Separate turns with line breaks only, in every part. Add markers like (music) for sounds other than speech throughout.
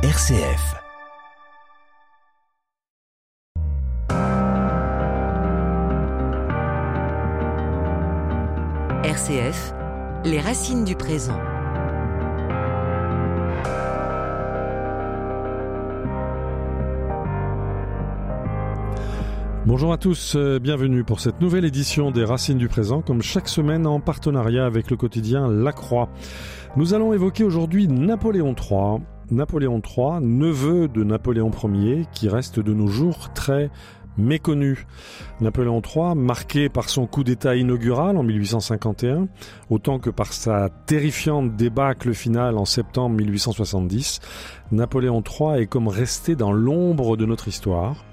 RCF.
RCF, les racines du présent.
Bonjour à tous, euh, bienvenue pour cette nouvelle édition des Racines du présent, comme chaque semaine en partenariat avec le quotidien La Croix. Nous allons évoquer aujourd'hui Napoléon III. Napoléon III, neveu de Napoléon Ier, qui reste de nos jours très méconnu. Napoléon III, marqué par son coup d'État inaugural en 1851, autant que par sa terrifiante débâcle finale en septembre 1870, Napoléon III est comme resté dans l'ombre de notre histoire.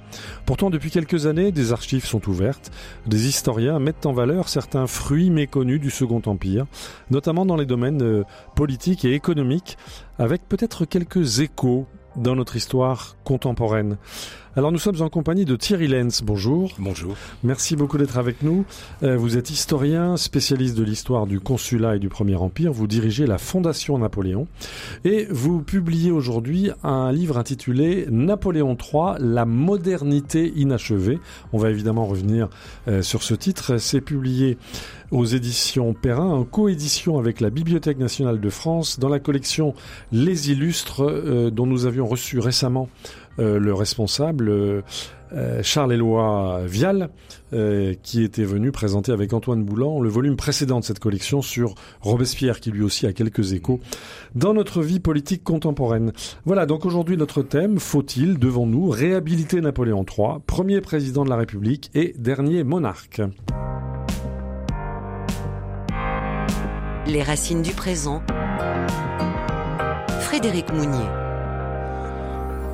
Pourtant, depuis quelques années, des archives sont ouvertes. Des historiens mettent en valeur certains fruits méconnus du Second Empire, notamment dans les domaines euh, politiques et économiques, avec peut-être quelques échos dans notre histoire contemporaine. Alors nous sommes en compagnie de Thierry Lenz. Bonjour.
Bonjour.
Merci beaucoup d'être avec nous. Euh, vous êtes historien, spécialiste de l'histoire du consulat et du Premier Empire. Vous dirigez la Fondation Napoléon et vous publiez aujourd'hui un livre intitulé Napoléon III, la modernité inachevée. On va évidemment revenir euh, sur ce titre. C'est publié aux éditions Perrin, en coédition avec la Bibliothèque nationale de France, dans la collection Les Illustres, euh, dont nous avions reçu récemment euh, le responsable, euh, Charles-Éloi Vial, qui était venu présenter avec Antoine Boulan le volume précédent de cette collection sur Robespierre, qui lui aussi a quelques échos dans notre vie politique contemporaine. Voilà, donc aujourd'hui notre thème, faut-il, devant nous, réhabiliter Napoléon III, premier président de la République et dernier monarque
Les racines du présent. Frédéric Mounier.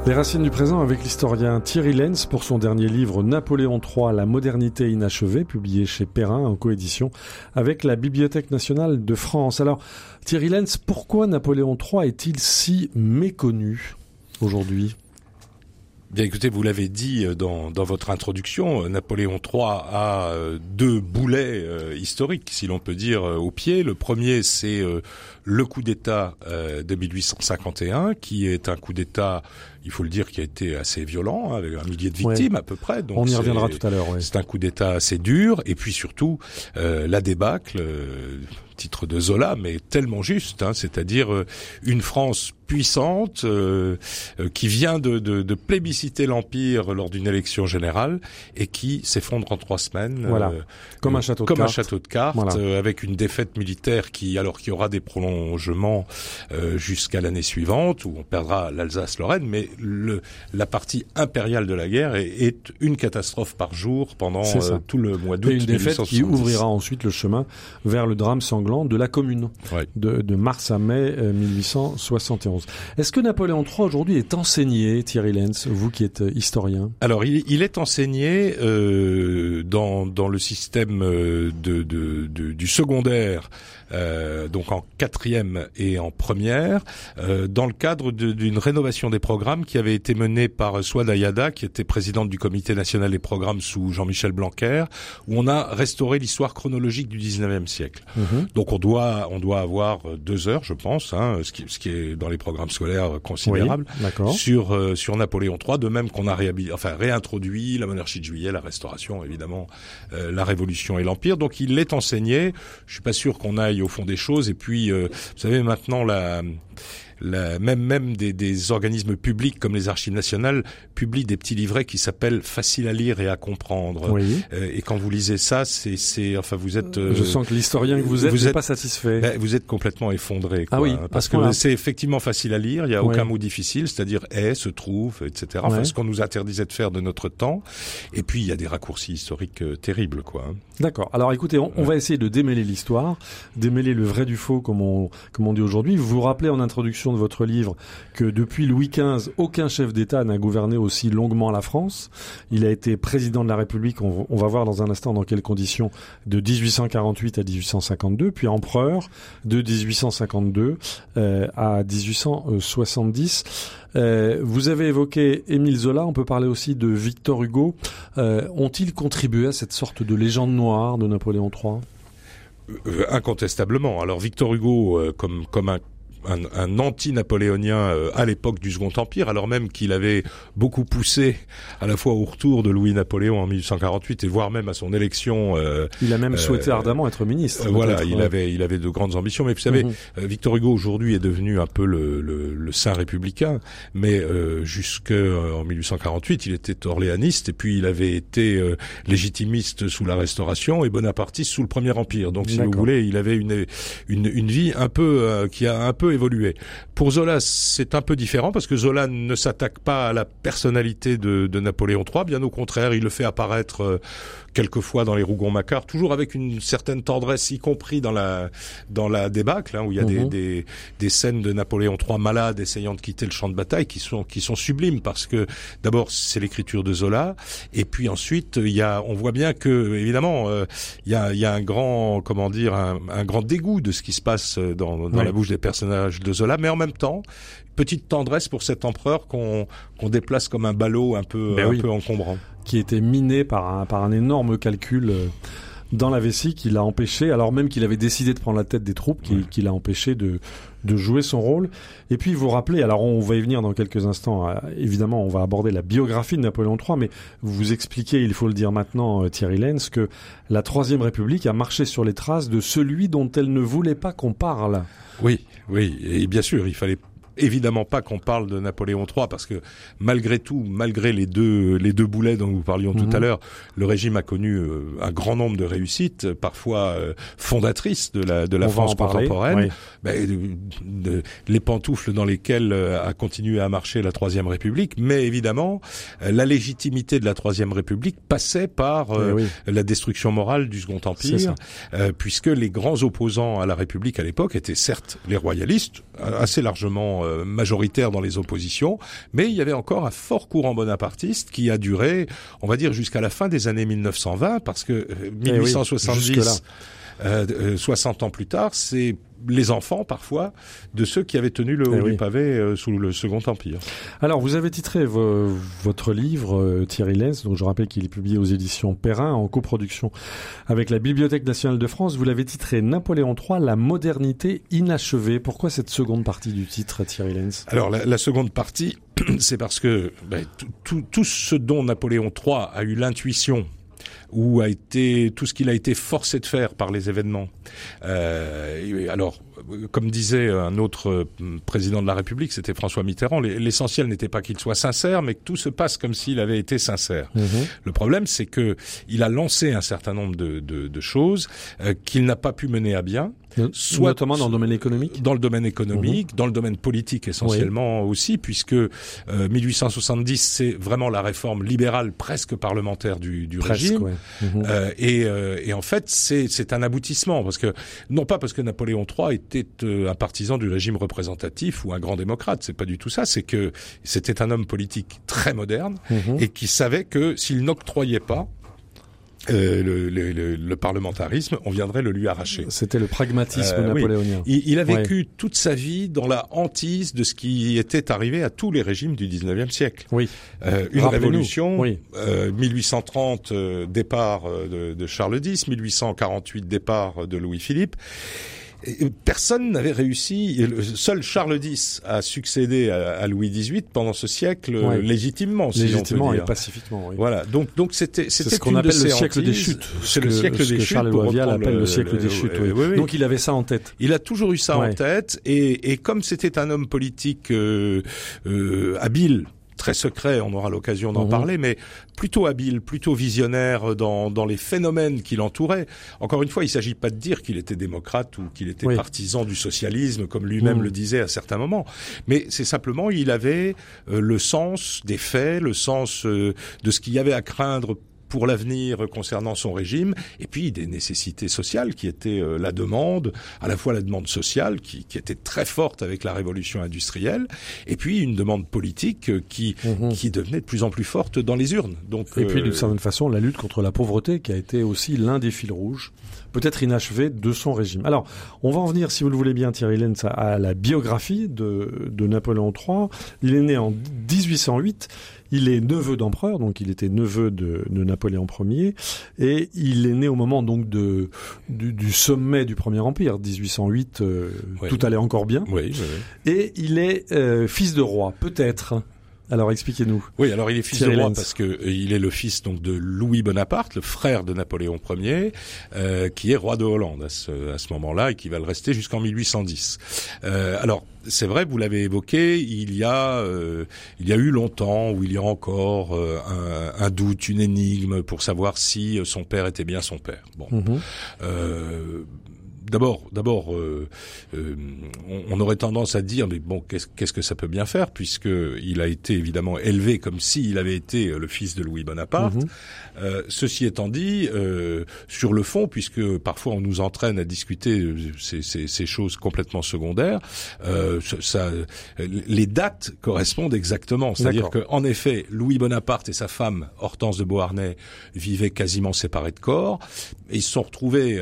Les racines du présent avec l'historien Thierry Lenz pour son dernier livre Napoléon III, la modernité inachevée, publié chez Perrin en coédition avec la Bibliothèque nationale de France. Alors, Thierry Lenz, pourquoi Napoléon III est-il si méconnu aujourd'hui?
Bien écoutez, vous l'avez dit euh, dans, dans, votre introduction, euh, Napoléon III a euh, deux boulets historiques, si l'on peut dire, au pied. Le premier, c'est le coup d'État de 1851, qui est un coup d'État, il faut le dire, qui a été assez violent, hein, avec un millier de victimes à peu près.
Donc On y reviendra tout à l'heure.
C'est un coup d'État assez dur, et puis surtout la débâcle titre de Zola, mais tellement juste, hein, c'est-à-dire euh, une France puissante euh, euh, qui vient de, de, de plébisciter l'empire lors d'une élection générale et qui s'effondre en trois semaines,
voilà. comme un château de
comme
cartes.
un château de cartes, avec une défaite militaire qui, alors qu'il y aura des prolongements jusqu'à l'année suivante où on perdra l'Alsace-Lorraine, mais le, la partie impériale de la guerre est, est une catastrophe par jour pendant tout le mois d'août.
Une défaite qui ouvrira ensuite le chemin vers le drame sanglant de la Commune, de, mars à mai 1871. Euh, Est-ce que Napoléon III aujourd'hui est enseigné, Thierry Lenz, vous qui êtes euh, historien?
Alors, il, est enseigné euh, dans, dans le système de, de, du secondaire euh, donc en quatrième et en première, euh, dans le cadre d'une rénovation des programmes qui avait été menée par Swad Ayada, qui était présidente du Comité national des programmes sous Jean-Michel Blanquer, où on a restauré l'histoire chronologique du 19e siècle. Mhm. Donc on doit on doit avoir deux heures, je pense, hein, ce, qui, ce qui est dans les programmes scolaires considérables, sur euh, sur Napoléon III, de même qu'on a enfin réintroduit la monarchie de Juillet, la Restauration, évidemment, euh, la Révolution et l'Empire. Donc il l'est enseigné. Je suis pas sûr qu'on aille au fond des choses. Et puis, euh, vous savez, maintenant, la, même même des, des, organismes publics comme les Archives nationales publient des petits livrets qui s'appellent faciles à lire et à comprendre.
Oui.
Euh, et quand vous lisez ça, c'est c'est enfin vous êtes.
Euh, Je sens que l'historien que vous êtes vous pas satisfait.
Ben, vous êtes complètement effondré.
Quoi, ah oui,
hein, parce que c'est effectivement facile à lire. Il y a aucun mot difficile, c'est-à-dire est, se trouve, etc. Enfin, ce qu'on nous interdisait de faire de notre temps. Et puis il y a des raccourcis historiques euh, terribles, quoi. Hein.
D'accord. Alors écoutez, on, on, va essayer de démêler l'histoire, démêler le vrai du faux, comme on comme on dit aujourd'hui. Vous vous rappelez en introduction de votre livre que depuis Louis XV, aucun chef d'État n'a gouverné aussi longuement la France. Il a été président de la République, on, va voir dans un instant dans quelles conditions, de 1848 à 1852, puis empereur de 1852 euh, à 1870. Euh, vous avez évoqué Émile Zola, on peut parler aussi de Victor Hugo. Euh, ont-ils contribué à cette sorte de légende noire de Napoléon III
Incontestablement. Alors Victor Hugo, comme, comme un un, anti-napoléonien euh, à l'époque du Second Empire, alors même qu'il avait beaucoup poussé à la fois au retour de Louis-Napoléon en 1848 et voire même à son élection.
Euh, il a même souhaité euh, ardemment être ministre.
voilà, il avait il avait de grandes ambitions. Mais vous savez, mhm. Victor Hugo aujourd'hui est devenu un peu le, le, le saint républicain, mais euh, jusqu'en 1848, il était orléaniste et puis il avait été légitimiste sous la Restauration et bonapartiste sous le Premier Empire. Donc, si vous voulez, il avait une une, une vie un peu qui a un peu évolué. Pour Zola, c'est un peu différent parce que Zola ne s'attaque pas à la personnalité de, de, Napoléon III, bien au contraire, il le fait apparaître euh, quelquefois dans les Rougon-Macquart, toujours avec une certaine tendresse, y compris dans la dans la débâcle, hein, où il y a des, mhm. des, des, scènes de Napoléon III malade essayant de quitter le champ de bataille qui sont qui sont sublimes parce que d'abord c'est l'écriture de Zola et puis ensuite il y a on voit bien que évidemment euh, il y a il y a un grand comment dire un, un, grand dégoût de ce qui se passe dans, dans la bouche des personnages de Zola, mais en même temps petite tendresse pour cet empereur qu'on déplace comme un ballot un peu ben un peu encombrant.
Qui était miné par un, par un énorme calcul euh, dans la vessie qui l'a empêché, alors même qu'il avait décidé de prendre la tête des troupes, qui, l'a empêché de, de jouer son rôle. Et puis vous rappelez, alors on va y venir dans quelques instants, euh, évidemment on va aborder la biographie de Napoléon III, mais vous vous expliquez, il faut le dire maintenant euh, Thierry Lenz, que la Troisième République a marché sur les traces de celui dont elle ne voulait pas qu'on parle.
Oui, oui, et bien sûr, il fallait évidemment pas qu'on parle de Napoléon III parce que malgré tout, malgré les deux les deux boulets dont nous parlions tout à mhm. l'heure, le régime a connu euh, un grand nombre de réussites, parfois euh, fondatrices de la de la France contemporaine. Ben, les pantoufles dans lesquelles euh, a continué à marcher la Troisième République, mais évidemment la légitimité de la Troisième République passait par eh la destruction morale du Second Empire, puisque les grands opposants à la République à l'époque étaient certes les royalistes, assez largement euh, majoritaire dans les oppositions, mais il y avait encore un fort courant bonapartiste qui a duré, on va dire, jusqu'à la fin des années 1920, parce que 1870, euh, 60 euh, ans plus tard, c'est les enfants parfois de ceux qui avaient tenu le eh haut du pavé euh, sous le Second Empire.
Alors vous avez titré votre livre euh, Thierry Lenz, dont je rappelle qu'il est publié aux éditions Perrin en coproduction avec la Bibliothèque nationale de France. Vous l'avez titré Napoléon III, la modernité inachevée. Pourquoi cette seconde partie du titre Thierry Lenz
Alors la, seconde partie, (clears throat) c'est parce que ben, tout, tout ce dont Napoléon III a eu l'intuition ou a été tout ce qu'il a été forcé de faire par les événements. Euh, alors, comme disait un autre euh, président de la République, c'était François Mitterrand, l'essentiel n'était pas qu'il soit sincère, mais que tout se passe comme s'il avait été sincère. Mhm. Le problème, c'est que il a lancé un certain nombre de, de, de choses euh, qu'il n'a pas pu mener à bien.
Soit notamment dans le domaine économique.
Dans le domaine économique, mhm. dans le domaine politique essentiellement aussi, puisque euh, 1870 c'est vraiment la réforme libérale presque parlementaire du, du régime. Mhm. Euh, et, euh, et, en fait c'est un aboutissement parce que non pas parce que Napoléon III était euh, un partisan du régime représentatif ou un grand démocrate, c'est pas du tout ça. C'est que c'était un homme politique très moderne mhm. et qui savait que s'il n'octroyait pas euh, le, le, le, parlementarisme, on viendrait le lui arracher.
C'était le pragmatisme euh, napoléonien.
Il, il, a vécu toute sa vie dans la hantise de ce qui était arrivé à tous les régimes du 19e siècle.
Oui.
Euh, une révolution, oui. 1830 départ de, de Charles X, 1848 départ de Louis-Philippe personne n'avait réussi. Seul Charles X a succédé à, Louis XVIII pendant ce siècle légitimement, si
légitimement
on peut
dire. et pacifiquement. Oui.
Voilà. Donc donc c'était c'était
ce qu'on appelle le siècle des chutes.
C'est le siècle des chutes.
Charles Vial appelle le, siècle des chutes. Oui. Donc il avait ça en tête.
Il a toujours eu ça en tête et, et comme c'était un homme politique euh, euh, habile très secret, on aura l'occasion d'en mhm. parler, mais plutôt habile, plutôt visionnaire dans, dans les phénomènes qui l'entouraient. Encore une fois, il ne s'agit pas de dire qu'il était démocrate ou qu'il était partisan du socialisme, comme lui-même mhm. le disait à certains moments, mais c'est simplement il avait euh, le sens des faits, le sens euh, de ce qu'il y avait à craindre pour l'avenir concernant son régime, et puis des nécessités sociales qui étaient euh, la demande, à la fois la demande sociale qui, qui, était très forte avec la révolution industrielle, et puis une demande politique euh, qui, mhm. qui devenait de plus en plus forte dans les urnes.
Donc, et puis d'une euh, certaine façon, la lutte contre la pauvreté qui a été aussi l'un des fils rouges peut-être inachevé de son régime. Alors, on va en venir, si vous le voulez bien, Thierry Lenz, à la biographie de, de Napoléon III. Il est né en 1808. Il est neveu d'empereur, donc il était neveu de, de, Napoléon Ier, et il est né au moment donc de du, du sommet du Premier Empire, 1808. Euh, tout allait encore bien.
Oui,
Et il est euh, fils de roi, peut-être. Alors expliquez-nous.
Oui, alors il est fils de roi parce que euh, il est le fils donc de Louis Bonaparte, le frère de Napoléon Ier, euh, qui est roi de Hollande à ce, à ce moment-là et qui va le rester jusqu'en 1810. Euh, alors c'est vrai, vous l'avez évoqué, il y a euh, il y a eu longtemps ou il y a encore euh, un, un, doute, une énigme pour savoir si son père était bien son père. Bon. Mm-hmm. Euh, d'abord, d'abord, euh, euh, on, aurait tendance à dire, mais bon, qu'est-ce que ça peut bien faire, puisque il a été évidemment élevé comme s'il avait été le fils de Louis Bonaparte. Mhm. Euh, ceci étant dit, sur le fond, puisque parfois on nous entraîne à discuter ces, ces, ces choses complètement secondaires, ça, les dates correspondent exactement. C'est-à-dire qu'en effet, Louis Bonaparte et sa femme Hortense de Beauharnais vivaient quasiment séparés de corps, et ils se sont retrouvés,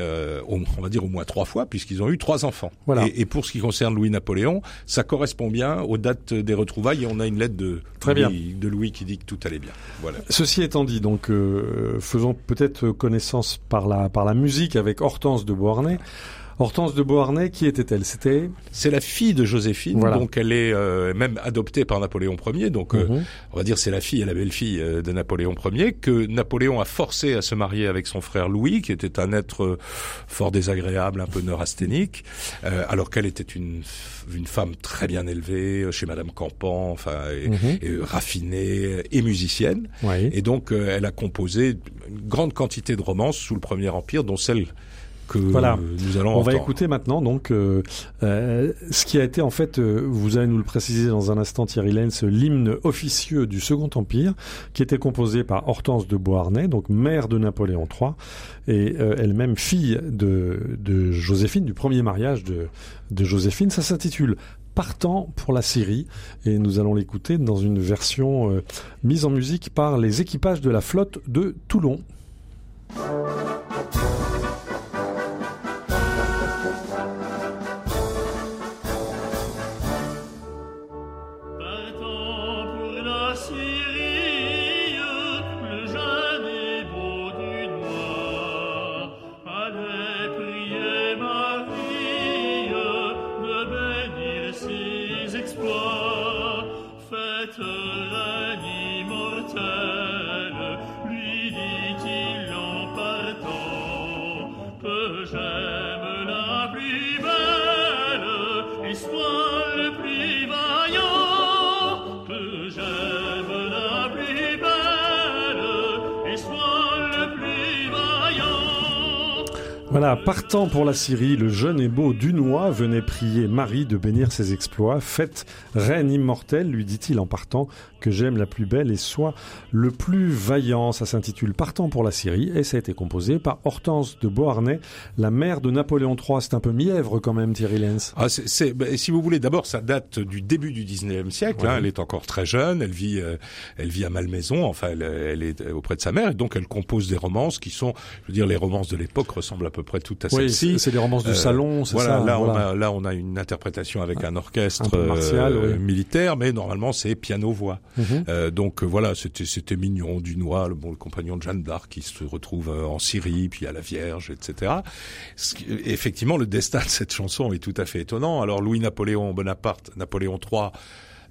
on va dire au moins trois fois puisqu'ils ont eu trois enfants. Voilà. Et, pour ce qui concerne Louis-Napoléon, ça correspond bien aux dates des retrouvailles et on a une lettre de, Très Louis, bien. de Louis qui dit que tout allait bien. Voilà.
Ceci étant dit, donc euh, faisons peut-être connaissance par la, par la musique avec Hortense de Beauharnais. Hortense de Beauharnais, qui était-elle? C'était?
C'est la fille de Joséphine, donc elle est euh, même adoptée par Napoléon Ier. Donc euh, mhm. on va dire c'est la fille et la belle-fille euh, de Napoléon Ier que Napoléon a forcé à se marier avec son frère Louis, qui était un être fort désagréable, un peu neurasthénique, alors qu'elle était une une femme très bien élevée chez Madame Campan, enfin et, mhm. raffinée et musicienne. Et donc elle a composé une grande quantité de romances sous le Premier Empire, dont celle voilà. nous allons.
On va écouter maintenant donc euh, euh, ce qui a été en fait, euh, vous allez nous le préciser dans un instant, Thierry Lenz, l'hymne officieux du Second Empire, qui était composé par Hortense de Beauharnais, donc mère de Napoléon III et elle-même fille de, de Joséphine, du premier mariage de, de Joséphine. Ça s'intitule partant pour la Syrie et nous allons l'écouter dans une version mise en musique par les équipages de la flotte de Toulon. Voilà, partant pour la Syrie, le jeune et beau Dunois venait prier Marie de bénir ses exploits. Faites, reine immortelle, lui dit-il en partant, que j'aime la plus belle et soit le plus vaillant. Ça s'intitule Partant pour la Syrie et ça a été composé par Hortense de Beauharnais, la mère de Napoléon III. C'est un peu mièvre quand même, Thierry Lenz.
Ah, c'est, bah, si vous voulez, d'abord, ça date du début du 19e siècle. Hein. elle est encore très jeune, elle vit, euh, elle vit à Malmaison, enfin, elle, elle, est auprès de sa mère et donc elle compose des romances qui sont, je veux dire, les romances de l'époque ressemblent à peu près tout à celle-ci.
c'est des romances de euh, salon, c'est
voilà,
ça.
Là, on a, là, on a une interprétation avec un orchestre martial, euh, militaire, mais normalement c'est piano-voix. Mhm. Euh, donc voilà, c'était mignon, du noir, le bon le compagnon de Jeanne d'Arc qui se retrouve en Syrie, puis à la Vierge, etc. Effectivement, le destin de cette chanson est tout à fait étonnant. Alors Louis Napoléon Bonaparte, Napoléon III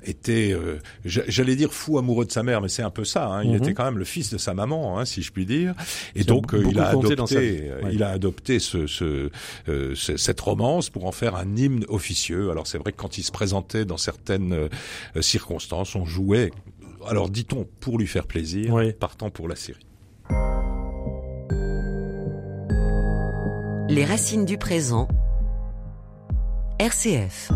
était, euh, j'allais dire fou amoureux de sa mère, mais c'est un peu ça. Hein. Il mhm. était quand même le fils de sa maman, hein, si je puis dire. Et donc euh, il a adopté, euh, il a adopté ce, ce, cette romance pour en faire un hymne officieux. Alors c'est vrai que quand il se présentait dans certaines circonstances, on jouait. Alors dit-on pour lui faire plaisir, partant pour la série.
Les racines du présent. RCF.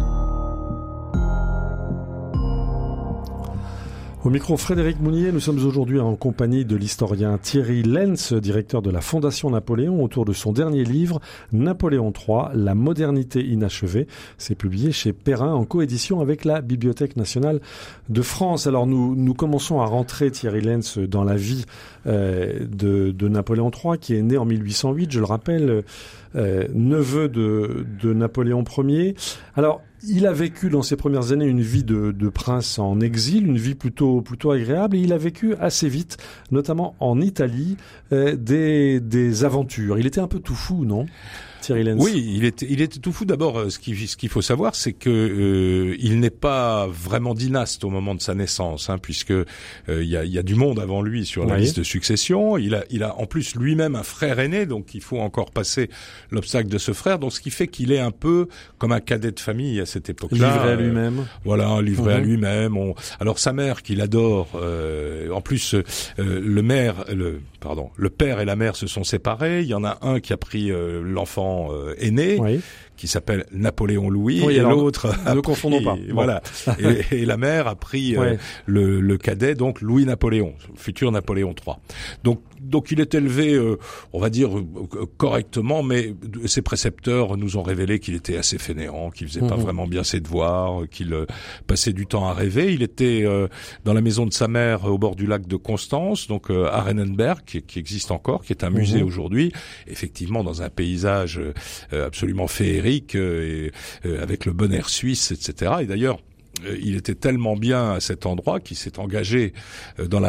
Au micro Frédéric Mounier, nous sommes aujourd'hui en compagnie de l'historien Thierry Lenz, directeur de la Fondation Napoléon, autour de son dernier livre, Napoléon III, La modernité inachevée. C'est publié chez Perrin en coédition avec la Bibliothèque nationale de France. Alors nous, nous commençons à rentrer, Thierry Lenz, dans la vie euh, de, de, Napoléon III, qui est né en 1808, je le rappelle, euh, neveu de, de Napoléon Ier. Alors, il a vécu dans ses premières années une vie de, prince en exil, une vie plutôt plutôt agréable, et il a vécu assez vite, notamment en Italie, euh, des, des aventures. Il était un peu tout fou, non?
Oui, il était, il était tout fou. D'abord, euh, ce qu'il ce qu'il faut savoir, c'est que euh, il n'est pas vraiment dynaste au moment de sa naissance, hein, puisque euh, il y, a, y, a, du monde avant lui sur la liste de succession. Il a, il a en plus lui-même un frère aîné, donc il faut encore passer l'obstacle de ce frère. Donc ce qui fait qu'il est un peu comme un cadet de famille à cette époque-là.
Livré à lui-même.
voilà, livré à mhm. lui-même. Alors sa mère, qu'il adore. en plus, le maire, le pardon, le père et la mère se sont séparés. Il y en a un qui a pris l'enfant euh, aîné, qui s'appelle Napoléon Louis,
et l'autre, ne confondons pas.
Voilà. (laughs) et, la mère a pris euh, le, le, cadet, donc Louis Napoléon, futur Napoléon III. Donc donc il est élevé, euh, on va dire euh, correctement, mais ses précepteurs nous ont révélé qu'il était assez fainéant, qu'il faisait pas mhm. vraiment bien ses devoirs, qu'il euh, passait du temps à rêver. Il était dans la maison de sa mère au bord du lac de Constance, donc à Rennenberg, qui, existe encore, qui est un musée mhm. aujourd'hui, effectivement dans un paysage absolument féerique, et, avec le bon air suisse, etc. Et d'ailleurs, euh, il était tellement bien à cet endroit qu'il s'est engagé euh, dans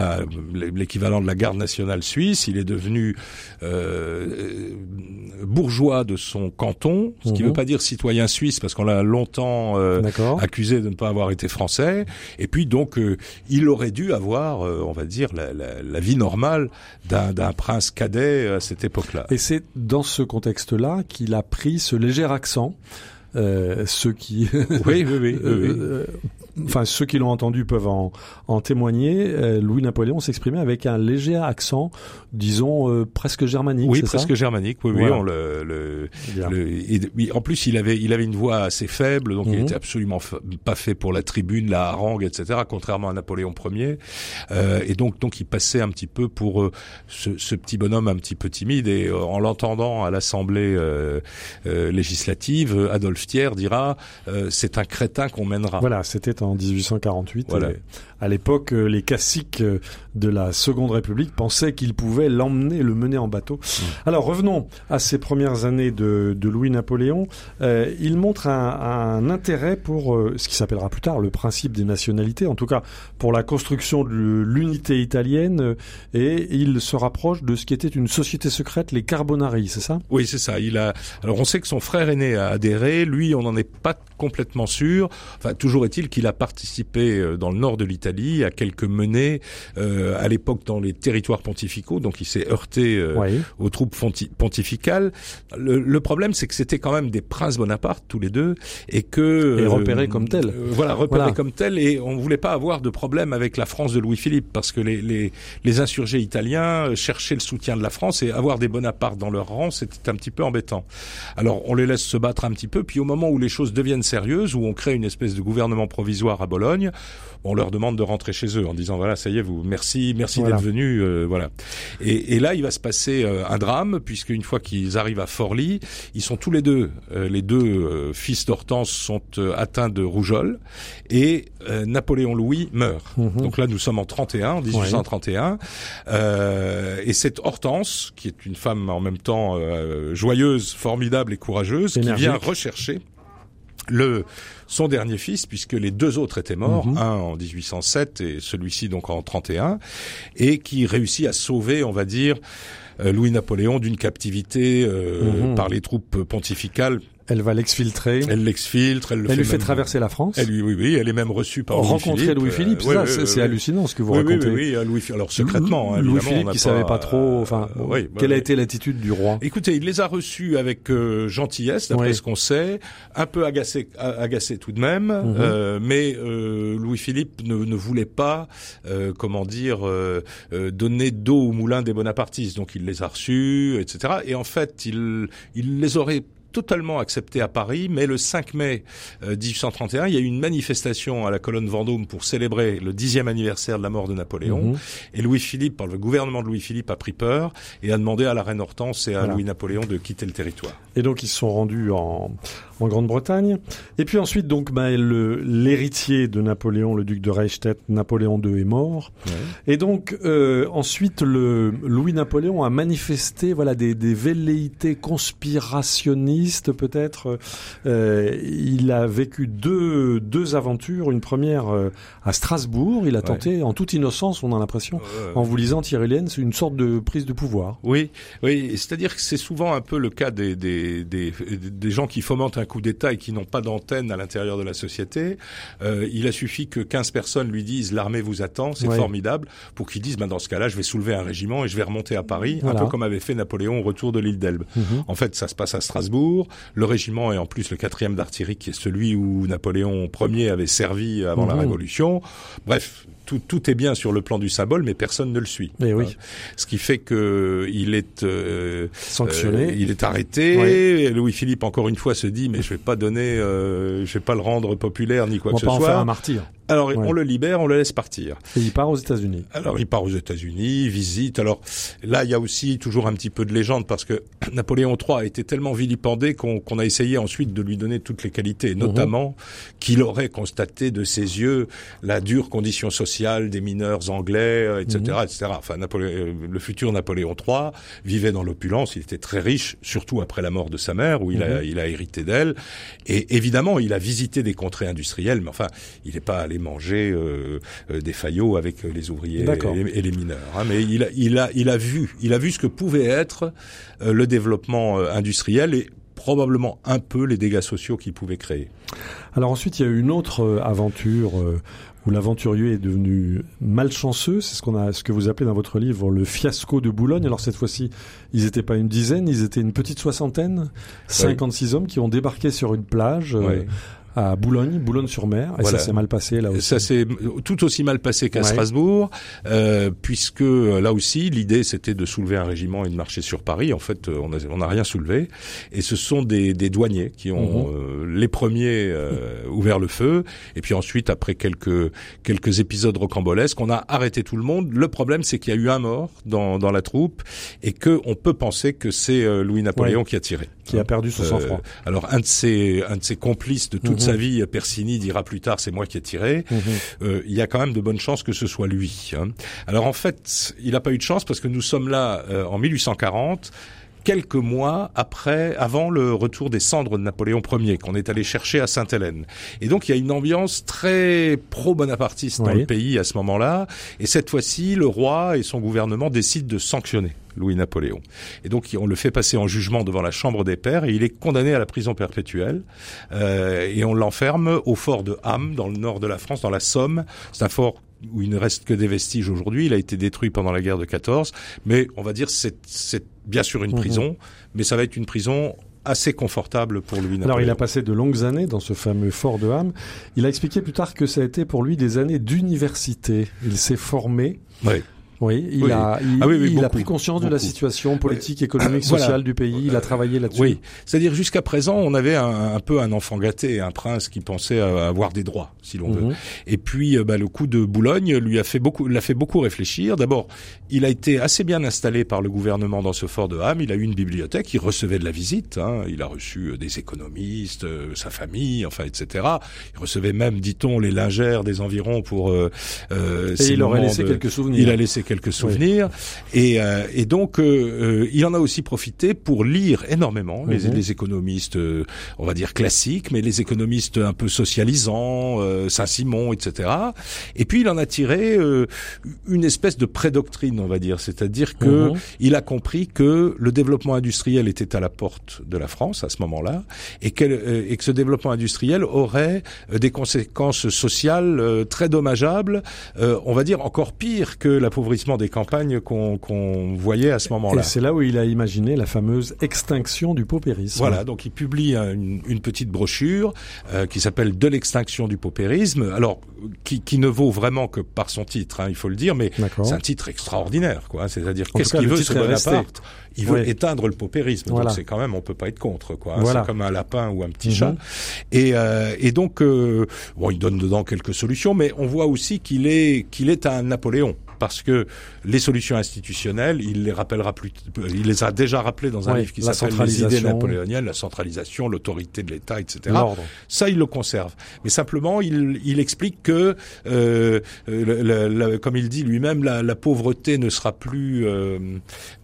l'équivalent de la garde nationale suisse. Il est devenu euh, bourgeois de son canton, ce qui ne veut mhm. pas dire citoyen suisse parce qu'on l'a longtemps euh, accusé de ne pas avoir été français. Et puis donc il aurait dû avoir, on va dire, la, la, la vie normale d'un prince cadet à cette époque-là.
Et c'est dans ce contexte-là qu'il a pris ce léger accent euh, ceux qui
oui, oui, oui, (laughs) euh,
enfin ceux qui l'ont entendu peuvent en, en témoigner. Euh, Louis Napoléon s'exprimait avec un léger accent, disons presque germanique.
Oui, presque germanique. Oui, oui. On le, le, oui, en plus, il avait, il avait une voix assez faible, donc il mhm. était absolument pas fait pour la tribune, la harangue, etc. Contrairement à Napoléon Ier. et donc, donc, il passait un petit peu pour ce, ce, petit bonhomme un petit peu timide. Et en l'entendant à l'Assemblée législative, Adolphe dira euh, c'est un crétin qu'on mènera.
Voilà, c'était en 1848. Voilà. à l'époque, euh, les classiques euh, de la Seconde République pensaient qu'ils pouvaient l'emmener, le mener en bateau. Mm. Alors revenons à ces premières années de, Louis-Napoléon. il montre un, intérêt pour ce qui s'appellera plus tard le principe des nationalités, en tout cas pour la construction de l'unité italienne, et il se rapproche de ce qui était une société secrète, les Carbonari, c'est ça?
Oui, c'est ça. Il a. Alors on sait que son frère aîné a adhéré lui, on n'en est pas complètement sûr. Enfin, toujours est-il qu'il a participé euh, dans le nord de l'Italie à quelques menées euh, à l'époque dans les territoires pontificaux, donc il s'est heurté euh, aux troupes pontificales. Le, problème, c'est que c'était quand même des princes Bonaparte tous les deux et que
et repérés comme tels.
voilà, repérés comme tels et on voulait pas avoir de problème avec la France de Louis-Philippe parce que les, les, les insurgés italiens cherchaient le soutien de la France et avoir des Bonaparte dans leur rang, c'était un petit peu embêtant. Alors on les laisse se battre un petit peu, puis au moment où les choses deviennent sérieuses, où on crée une espèce de gouvernement provisoire à Bologne, on leur demande de rentrer chez eux en disant voilà ça y est vous merci merci d'être venus euh, voilà. Et, et, là il va se passer euh, un drame puisque une fois qu'ils arrivent à Forlì ils sont tous les deux euh, les deux fils d'Hortense sont atteints de rougeole et Napoléon Louis meurt. Mhm. donc là nous sommes en 31 en 1831 et cette Hortense qui est une femme en même temps joyeuse formidable et courageuse qui vient rechercher le son dernier fils, puisque les deux autres étaient morts, mhm. un en 1807 et celui-ci donc en 31, et qui réussit à sauver, on va dire, euh, Louis-Napoléon d'une captivité euh, mhm. par les troupes pontificales
elle va l'exfiltrer.
Elle l'exfiltre. Elle, le
elle
lui
fait traverser la France.
Elle, oui, oui, oui, elle est même reçue par
Rencontrer Louis-Philippe. Louis ça, c'est hallucinant ce que vous racontez.
Oui, oui, Louis, alors secrètement.
Hein, Louis-Philippe qui savait pas trop. Enfin, bah quelle a été l'attitude du roi
Écoutez, il les a reçus avec euh, gentillesse, d'après ce qu'on sait, un peu agacé, agacé tout de même, mhm. euh, mais euh, Louis-Philippe ne, ne, voulait pas, euh, comment dire, euh, donner d'eau au moulin des bonapartistes. Donc il les a reçus, etc. Et en fait, il, il les aurait totalement accepté à Paris, mais le 5 mai 1831, euh, il y a eu une manifestation à la colonne Vendôme pour célébrer le dixième anniversaire de la mort de Napoléon. Mhm. Et Louis-Philippe, par le gouvernement de Louis-Philippe, a pris peur et a demandé à la reine Hortense et à Louis-Napoléon de quitter le territoire.
Et donc ils se sont rendus en, en Grande-Bretagne. Et puis ensuite, donc, bah, le- l'héritier de Napoléon, le duc de Reichstadt, Napoléon II, est mort. Et donc, euh, ensuite, le Louis-Napoléon a manifesté voilà, des, des velléités conspirationnistes, peut-être. Euh, il a vécu deux, deux aventures. Une première euh, à Strasbourg. Il a tenté, en toute innocence, on a l'impression, en vous lisant Thierry Lens, une sorte de prise de pouvoir.
Oui, oui, c'est-à-dire que c'est souvent un peu le cas des, des, des, des gens qui fomentent un coup d'État et qui n'ont pas d'antenne à l'intérieur de la société. Euh, il a suffi que 15 personnes lui disent l'armée vous attend, c'est
Ouais.
formidable, pour qu'ils disent ben, dans ce cas-là, je vais soulever un régiment et je vais remonter à Paris,
Voilà.
un peu comme avait fait Napoléon au retour de l'île d'Elbe.
Mhm.
En fait, ça se passe à Strasbourg. Le régiment est en plus le quatrième d'artillerie, qui est celui où Napoléon Ier avait servi avant la
Mhm.
Révolution. Bref, tout, tout est bien sur le plan du symbole, mais personne ne le suit.
Et oui,
Euh, ce qui fait que il est euh,
sanctionné.
euh, il est arrêté. Louis-Philippe encore une fois se dit mais je vais pas donner, euh, je vais pas le rendre populaire ni quoi
on
que
va
ce
pas en faire un
soit.
martyr.
Alors
Ouais.
on le libère, on le laisse partir.
Et il part aux États-Unis.
Alors il part aux États-Unis, visite. Alors là il y a aussi toujours un petit peu de légende parce que (clears throat) Napoléon III a été tellement vilipendé qu'on qu'on a essayé ensuite de lui donner toutes les qualités, notamment qu'il aurait constaté de ses yeux la dure condition sociale des mineurs anglais, euh, etc., etc. Enfin Napoléon, euh, le futur Napoléon III vivait dans l'opulence, il était très riche, surtout après la mort de sa mère où il a il a hérité d'elle. Et évidemment il a visité des contrées industrielles, mais enfin il n'est pas allé manger euh, des faillots avec les ouvriers et les, et les mineurs. hein. mais il a, il a, il a vu, il a vu ce que pouvait être euh, le développement euh, industriel et probablement un peu les dégâts sociaux qu'il pouvait créer.
Alors ensuite, il y a eu une autre aventure où l'aventurier est devenu malchanceux. C'est ce qu'on a, ce que vous appelez dans votre livre le fiasco de Boulogne. Alors cette fois-ci, ils n'étaient pas une dizaine, ils étaient une petite soixantaine, 56 hommes qui ont débarqué sur une plage. euh. À Boulogne, Boulogne-sur-Mer, et
Voilà.
ça s'est mal passé là aussi.
Ça s'est tout aussi mal passé qu'à
Ouais.
Strasbourg, euh, puisque euh, là aussi l'idée c'était de soulever un régiment et de marcher sur Paris. En fait, euh, on n'a on n'a rien soulevé, et ce sont des, des douaniers qui ont
Mhm.
euh, les premiers euh, ouvert le feu, et puis ensuite après quelques quelques épisodes rocambolesques, on a arrêté tout le monde. Le problème c'est qu'il y a eu un mort dans dans la troupe, et que on peut penser que c'est euh, Louis Napoléon qui a tiré.
Qui a perdu son
Euh,
sang-froid.
alors un de ses un de ses complices de toute
Mhm.
sa vie, Persini, dira plus tard c'est moi qui ai tiré.
Mhm.
Euh, il y a quand même de bonnes chances que ce soit lui. hein. Alors en fait, il n'a pas eu de chance parce que nous sommes là euh, en 1840 quelques mois après, avant le retour des cendres de Napoléon Ier, qu'on est allé chercher à Sainte-Hélène. Et donc, il y a une ambiance très pro-bonapartiste dans
Oui.
le pays à ce moment-là. Et cette fois-ci, le roi et son gouvernement décident de sanctionner Louis-Napoléon. Et donc, on le fait passer en jugement devant la Chambre des Pairs et il est condamné à la prison perpétuelle. Euh, et on l'enferme au fort de Ham, dans le nord de la France, dans la Somme. C'est un fort où il ne reste que des vestiges aujourd'hui. Il a été détruit pendant la guerre de 14. Mais on va dire c'est c'est bien sûr une
Mhm.
prison, mais ça va être une prison assez confortable pour Napoléon.
Alors il a passé de longues années dans ce fameux fort de Ham. Il a expliqué plus tard que ça a été pour lui des années d'université. Il s'est formé.
Ouais.
Oui, il
Oui.
a, il,
Ah oui, oui,
il a pris conscience de la situation politique, économique,
Voilà.
sociale du pays. Il a travaillé là-dessus.
Oui, c'est-à-dire jusqu'à présent, on avait un, un peu un enfant gâté, un prince qui pensait avoir des droits, si l'on veut.
Mhm.
Et puis, euh, bah, le coup de Boulogne lui a fait beaucoup, l'a fait beaucoup réfléchir. D'abord, il a été assez bien installé par le gouvernement dans ce fort de Ham. Il a eu une bibliothèque, il recevait de la visite. Hein. Il a reçu euh, des économistes, euh, sa famille, enfin, etc. Il recevait même, dit-on, les lingères des environs pour. Euh, euh,
Et il aurait laissé
de-
quelques souvenirs.
il a laissé quelques souvenirs et, euh, et donc euh, euh, il en a aussi profité pour lire énormément les,
Mhm.
les économistes, euh, on va dire classiques, mais les économistes un peu socialisants, euh, Saint-Simon, etc. Et puis il en a tiré euh, une espèce de prédoctrine, on va dire, c'est-à-dire que
Mhm.
il a compris que le développement industriel était à la porte de la France à ce moment-là et, euh, et que ce développement industriel aurait des conséquences sociales euh, très dommageables, euh, on va dire encore pire que l'appauvrissement des campagnes qu'on voyait à ce
Et
moment-là.
c'est là où il a imaginé la fameuse extinction du paupérisme.
Voilà, donc il publie un- une, une petite brochure euh, qui s'appelle De l'extinction du paupérisme, alors qui, qui ne vaut vraiment que par son titre, hein, il faut le dire, mais c'est un titre extraordinaire, quoi. C'est-à-dire
En
qu'est-ce qu'il veut ce. Bonaparte Il veut
Oui.
éteindre le paupérisme,
Voilà.
donc c'est quand même on peut pas être contre, quoi. hein.
Voilà.
C'est comme un lapin ou un petit
Mhm.
chat. Et, euh, et donc euh, bon, il donne dedans quelques solutions, mais on voit aussi qu'il est qu'il est un Napoléon. Parce que les solutions institutionnelles, il les rappellera plus, il les a déjà rappelées dans un livre qui s'appelle Les idées napoléoniennes, la centralisation, l'autorité de l'État, etc. Ça, il le conserve. Mais simplement, il, il explique que, euh, comme il dit lui-même, la, la, pauvreté ne sera plus, euh,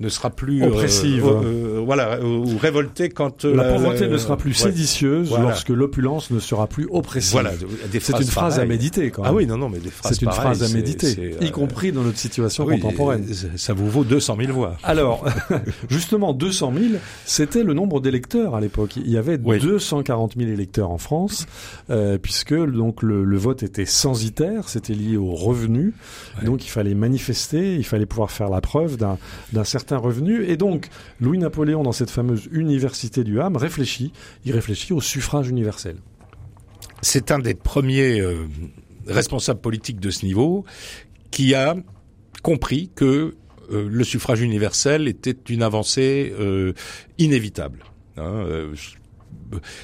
ne sera plus
euh, oppressive,
euh, voilà, ou révoltée quand
la, pauvreté ne sera plus séditieuse lorsque l'opulence ne sera plus oppressive. Voilà, c'est une phrase à méditer. Quand
même. Ah oui, non, non, mais des phrases.
C'est une phrase à méditer, y compris dans notre situation contemporaine.
Ça vous vaut 200 000 voix.
Alors, (laughs) justement, 200 000, c'était le nombre d'électeurs à l'époque. Il y avait 240 000 électeurs en France, euh, puisque donc le, le, vote était censitaire, c'était lié aux revenus. Donc il fallait manifester, il fallait pouvoir faire la preuve d'un certain revenu. Et donc Louis-Napoléon, dans cette fameuse université du Ham, réfléchit, il réfléchit au suffrage universel.
C'est un des premiers euh, responsables politiques de ce niveau qui a compris que euh, le suffrage universel était une avancée euh, inévitable. Hein,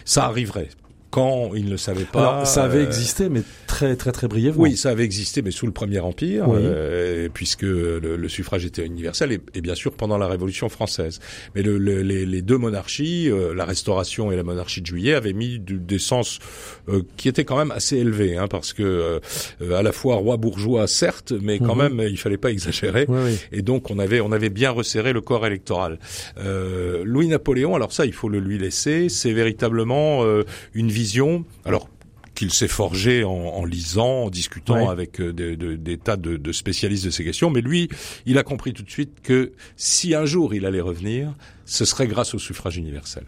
ça arriverait quand il ne savait pas.
Alors, ça avait existé, mais très très très brièvement.
Oui, ça avait existé, mais sous le Premier Empire, euh, puisque le, suffrage était universel, et, bien sûr pendant la Révolution française. Mais le, les, deux monarchies, euh, la Restauration et la monarchie de Juillet, avaient mis des sens euh, qui étaient quand même assez élevés, hein, parce que à la fois roi bourgeois, certes, mais quand mhm. même il fallait pas exagérer. Et donc on avait on avait bien resserré le corps électoral. Louis Napoléon, alors ça il faut le lui laisser, c'est véritablement une vision. Alors qu'il s'est forgé en, lisant, en discutant avec euh, des, tas de, spécialistes de ces questions. Mais lui, il a compris tout de suite que si un jour il allait revenir, ce serait grâce au suffrage universel.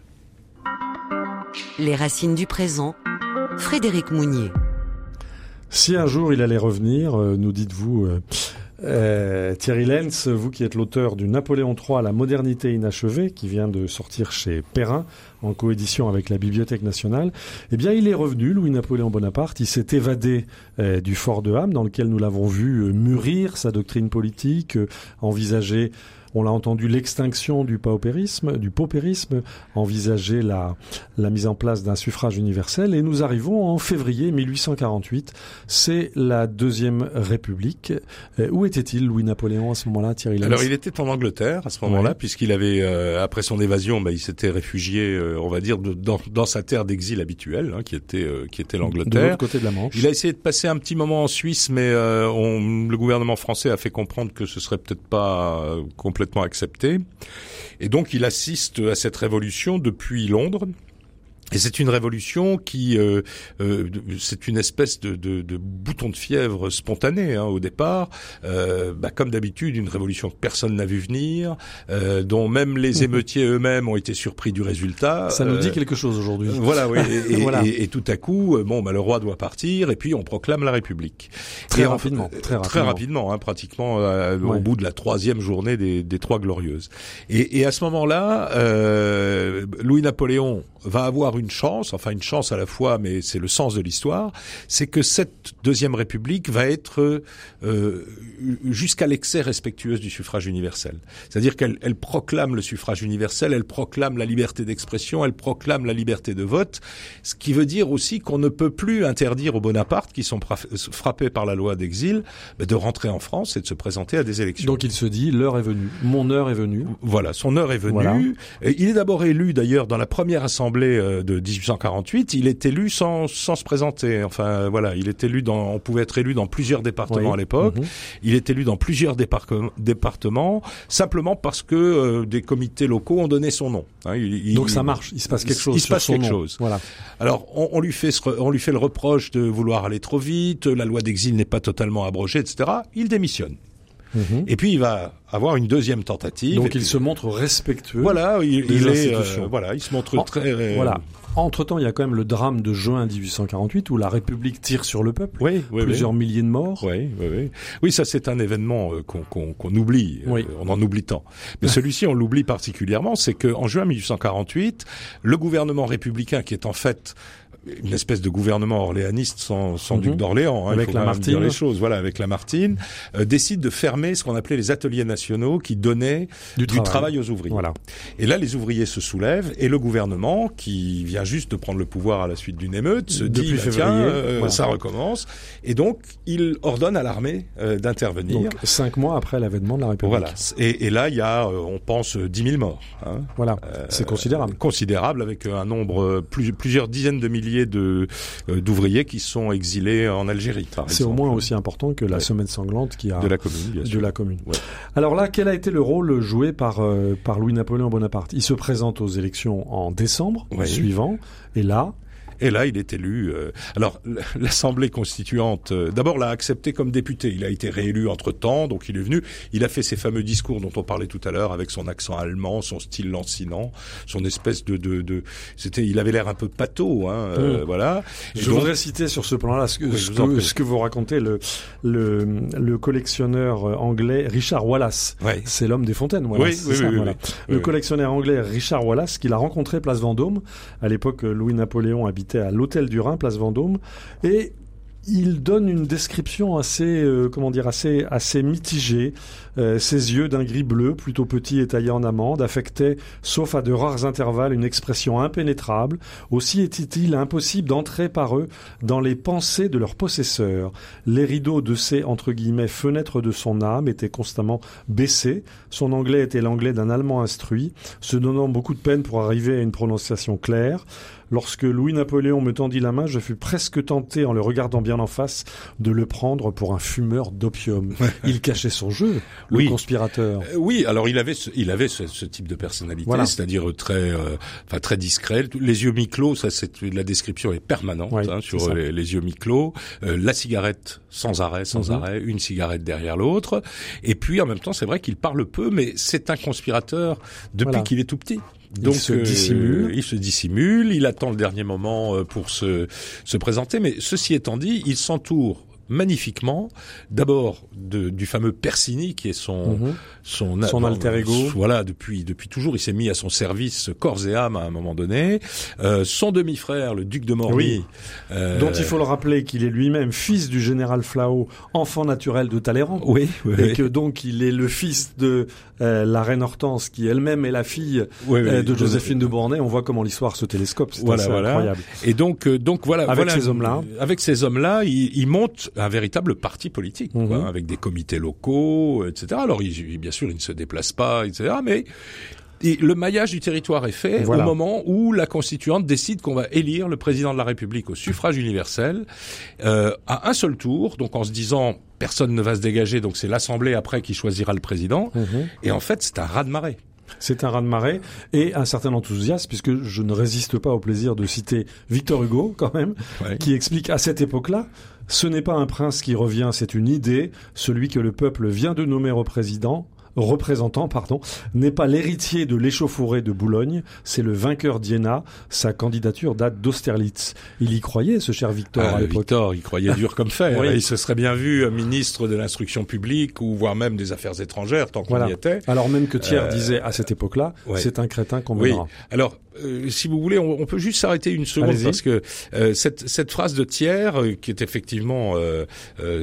Les racines du présent, Frédéric Mounier.
Si un jour il allait revenir, euh, nous dites-vous, euh, Thierry Lenz, vous qui êtes l'auteur du Napoléon III, La modernité inachevée, qui vient de sortir chez Perrin en coédition avec la Bibliothèque nationale, eh bien, il est revenu, Louis-Napoléon Bonaparte. Il s'est évadé euh, du fort de Ham, dans lequel nous l'avons vu euh, mûrir sa doctrine politique, envisager on l'a entendu, l'extinction du paupérisme, du paupérisme, envisager la, la mise en place d'un suffrage universel. Et nous arrivons en février 1848. C'est la deuxième République. Euh, où était-il, Louis-Napoléon, à ce moment-là, Thierry
Alors, il était en Angleterre à ce moment-là, puisqu'il avait, euh, après son évasion, bah, il s'était réfugié, euh, on va dire, dans, dans, sa terre d'exil habituelle, hein, qui était, qui était l'Angleterre. De
l'autre côté de la Manche.
Il a essayé de passer un petit moment en Suisse, mais on, le gouvernement français a fait comprendre que ce serait peut-être pas complètement complètement accepté. Et donc il assiste à cette révolution depuis Londres. Et c'est une révolution qui, euh, euh, c'est une espèce de, de, de, bouton de fièvre spontané hein, au départ. Euh, bah, comme d'habitude, une révolution que personne n'a vu venir, euh, dont même les mmh. émeutiers eux-mêmes ont été surpris du résultat.
Ça nous dit quelque chose aujourd'hui.
voilà, oui. (laughs) Et, et, tout à coup, bon, bah, le roi doit partir, et puis on proclame la République.
Très rapidement.
très rapidement. Très rapidement, hein, pratiquement au bout de la troisième journée des, des Trois Glorieuses. Et, et à ce moment-là, Louis Napoléon va avoir une chance, enfin une chance à la fois, mais c'est le sens de l'histoire, c'est que cette deuxième République va être euh, jusqu'à l'excès respectueuse du suffrage universel. C'est-à-dire qu'elle elle proclame le suffrage universel, elle proclame la liberté d'expression, elle proclame la liberté de vote, ce qui veut dire aussi qu'on ne peut plus interdire aux Bonaparte, qui sont frappés par la loi d'exil, bah, de rentrer en France et de se présenter à des élections.
Donc il se dit, l'heure est venue, mon heure est venue.
Voilà, son heure est venue. Il est d'abord élu d'ailleurs dans la première assemblée euh, de 1848, il est élu sans, sans se présenter. Enfin voilà, il est élu dans, on pouvait être élu dans plusieurs départements à l'époque. Mhm. Il est élu dans plusieurs départements simplement parce que euh, des comités locaux ont donné son nom.
Hein, il, Donc ça marche, il se passe quelque chose.
Il se passe quelque chose. Voilà. Alors on, on, lui fait on lui fait le reproche de vouloir aller trop vite. La loi d'exil n'est pas totalement abrogée, etc. Il démissionne. Mhm. Et puis il va avoir une deuxième tentative.
Donc il se montre respectueux.
Voilà, il, est, euh, voilà, il se montre très. Euh,
voilà. Entre temps, il y a quand même le drame de juin 1848 où la République tire sur le peuple.
Oui,
plusieurs milliers de morts.
Oui, oui, oui. Oui, ça c'est un événement euh, qu'on oublie. Oui. on en oublie tant. Mais celui-ci, on l'oublie particulièrement, c'est que en juin 1848, le gouvernement républicain, qui est en fait une espèce de gouvernement orléaniste sans, sans
Mhm.
duc d'Orléans, hein,
Avec Lamartine.
dire les choses. Voilà, avec Lamartine, euh, décide de fermer ce qu'on appelait les ateliers nationaux qui donnaient
Du
du,
travail.
travail. aux ouvriers.
Voilà.
Et là, les ouvriers se soulèvent et le gouvernement, qui vient juste de prendre le pouvoir à la suite d'une émeute, se
Depuis
dit bah,
février,
tiens, euh,
voilà.
ça recommence. Et donc, il ordonne à l'armée euh, d'intervenir.
Cinq mois après l'avènement de la République.
Voilà. Et, et là, il y a, euh, on pense, euh, 10 000 morts. Hein.
Voilà. c'est considérable.
Considérable, avec un nombre, euh, plus- plusieurs dizaines de milliers de euh, d'ouvriers qui sont exilés en Algérie,
C'est au moins aussi important que la
Ouais.
semaine sanglante qui a
de la commune, bien
de la commune.
Ouais.
Alors là, quel a été le rôle joué par euh, par Louis-Napoléon Bonaparte? Il se présente aux élections en décembre suivant, et là,
Et là, il est élu. euh, alors, (laughs) l'Assemblée constituante, euh, d'abord, l'a accepté comme député. Il a été réélu entre temps, donc il est venu. Il a fait ses fameux discours dont on parlait tout à l'heure, avec son accent allemand, son style lancinant, son espèce de, de, de c'était, il avait l'air un peu pâteau, hein, euh,
Mm.
voilà. Et
je
donc-
voudrais citer sur ce plan-là ce, que-
Oui,
ce que,
prie.
ce que vous racontez le le, le collectionneur euh, anglais Richard Wallace.
Ouais.
C'est l'homme des fontaines, Wallace.
Oui, oui,
ça, voilà. Le collectionneur anglais Richard Wallace, qu'il a rencontré place Vendôme. À l'époque, Louis-Napoléon habitait à l'hôtel du Rhin, place Vendôme. Et il donne une description assez, euh, comment dire, assez, assez mitigée. Euh, ses yeux d'un gris bleu, plutôt petits et taillés en amande, affectaient, sauf à de rares intervalles, une expression impénétrable. Aussi était-il impossible d'entrer par eux dans les pensées de leurs possesseurs. Les rideaux de ces, entre guillemets, fenêtres de son âme étaient constamment baissés. Son anglais était l'anglais d'un Allemand instruit, se donnant beaucoup de peine pour arriver à une prononciation claire. Lorsque Louis-Napoléon me tendit la main, je fus presque tenté, en le regardant bien en face, de le prendre pour un fumeur d'opium. (laughs) Il cachait son jeu, le
Oui.
conspirateur.
Euh, Oui, alors il avait ce, il avait ce, ce type de personnalité,
Voilà.
c'est-à-dire très, euh, enfin très discret. Les yeux mi-clos, ça c'est la description est permanente hein, sur les, les yeux mi-clos. Euh, la cigarette sans arrêt, sans
Mhm.
arrêt, une cigarette derrière l'autre. Et puis en même temps, c'est vrai qu'il parle peu, mais c'est un conspirateur depuis
Voilà.
qu'il est tout petit.
Il
Donc
se
euh, il se dissimule, il attend le dernier moment euh, pour se se présenter. Mais ceci étant dit, il s'entoure magnifiquement d'abord du fameux Persini qui est son
Mhm.
son,
Son alter ego.
Voilà, depuis depuis toujours, il s'est mis à son service corps et âme à un moment donné. Euh, son demi-frère, le duc de Morny,
Oui.
euh,
Dont il faut le rappeler qu'il est lui-même fils du général Flao, enfant naturel de Talleyrand.
oui, oui,
Et
oui.
que donc il est le fils de euh, la reine Hortense, qui elle-même est la fille
Oui, oui.
euh, de Joséphine de Beauharnais. On voit comment l'histoire se télescope. C'est
Voilà, voilà.
incroyable.
Et donc, euh, donc voilà.
Avec
voilà,
ces hommes-là.
Avec ces hommes-là, il, il monte un véritable parti politique, quoi,
Mhm.
avec des comités locaux, etc. Alors, il, bien sûr, il ne se déplace pas, etc. Mais et le maillage du territoire est fait
Voilà.
au moment où la constituante décide qu'on va élire le président de la République au suffrage universel euh, à un seul tour, donc en se disant personne ne va se dégager, donc c'est l'Assemblée après qui choisira le président.
Mhm.
Et en fait, c'est un raz-de-marée.
C'est un raz-de-marée et un certain enthousiasme, puisque je ne résiste pas au plaisir de citer Victor Hugo, quand même,
Ouais.
qui explique à cette époque-là, ce n'est pas un prince qui revient, c'est une idée, celui que le peuple vient de nommer au président, représentant, pardon, n'est pas l'héritier de l'échauffourée de Boulogne, c'est le vainqueur d'Iéna. Sa candidature date d'Austerlitz. Il y croyait, ce cher Victor,
Ah,
à l'époque.
Victor, il croyait dur comme fer. (laughs)
Oui.
Il se serait bien vu euh, ministre de l'instruction publique ou voire même des affaires étrangères tant qu'on
Voilà.
y était.
Alors même que Thiers
Euh,
disait à cette époque-là,
ouais.
c'est un crétin qu'on
Oui. Alors, euh, si vous voulez, on, on peut juste s'arrêter une seconde parce que euh, cette, cette phrase de Thiers, qui est effectivement,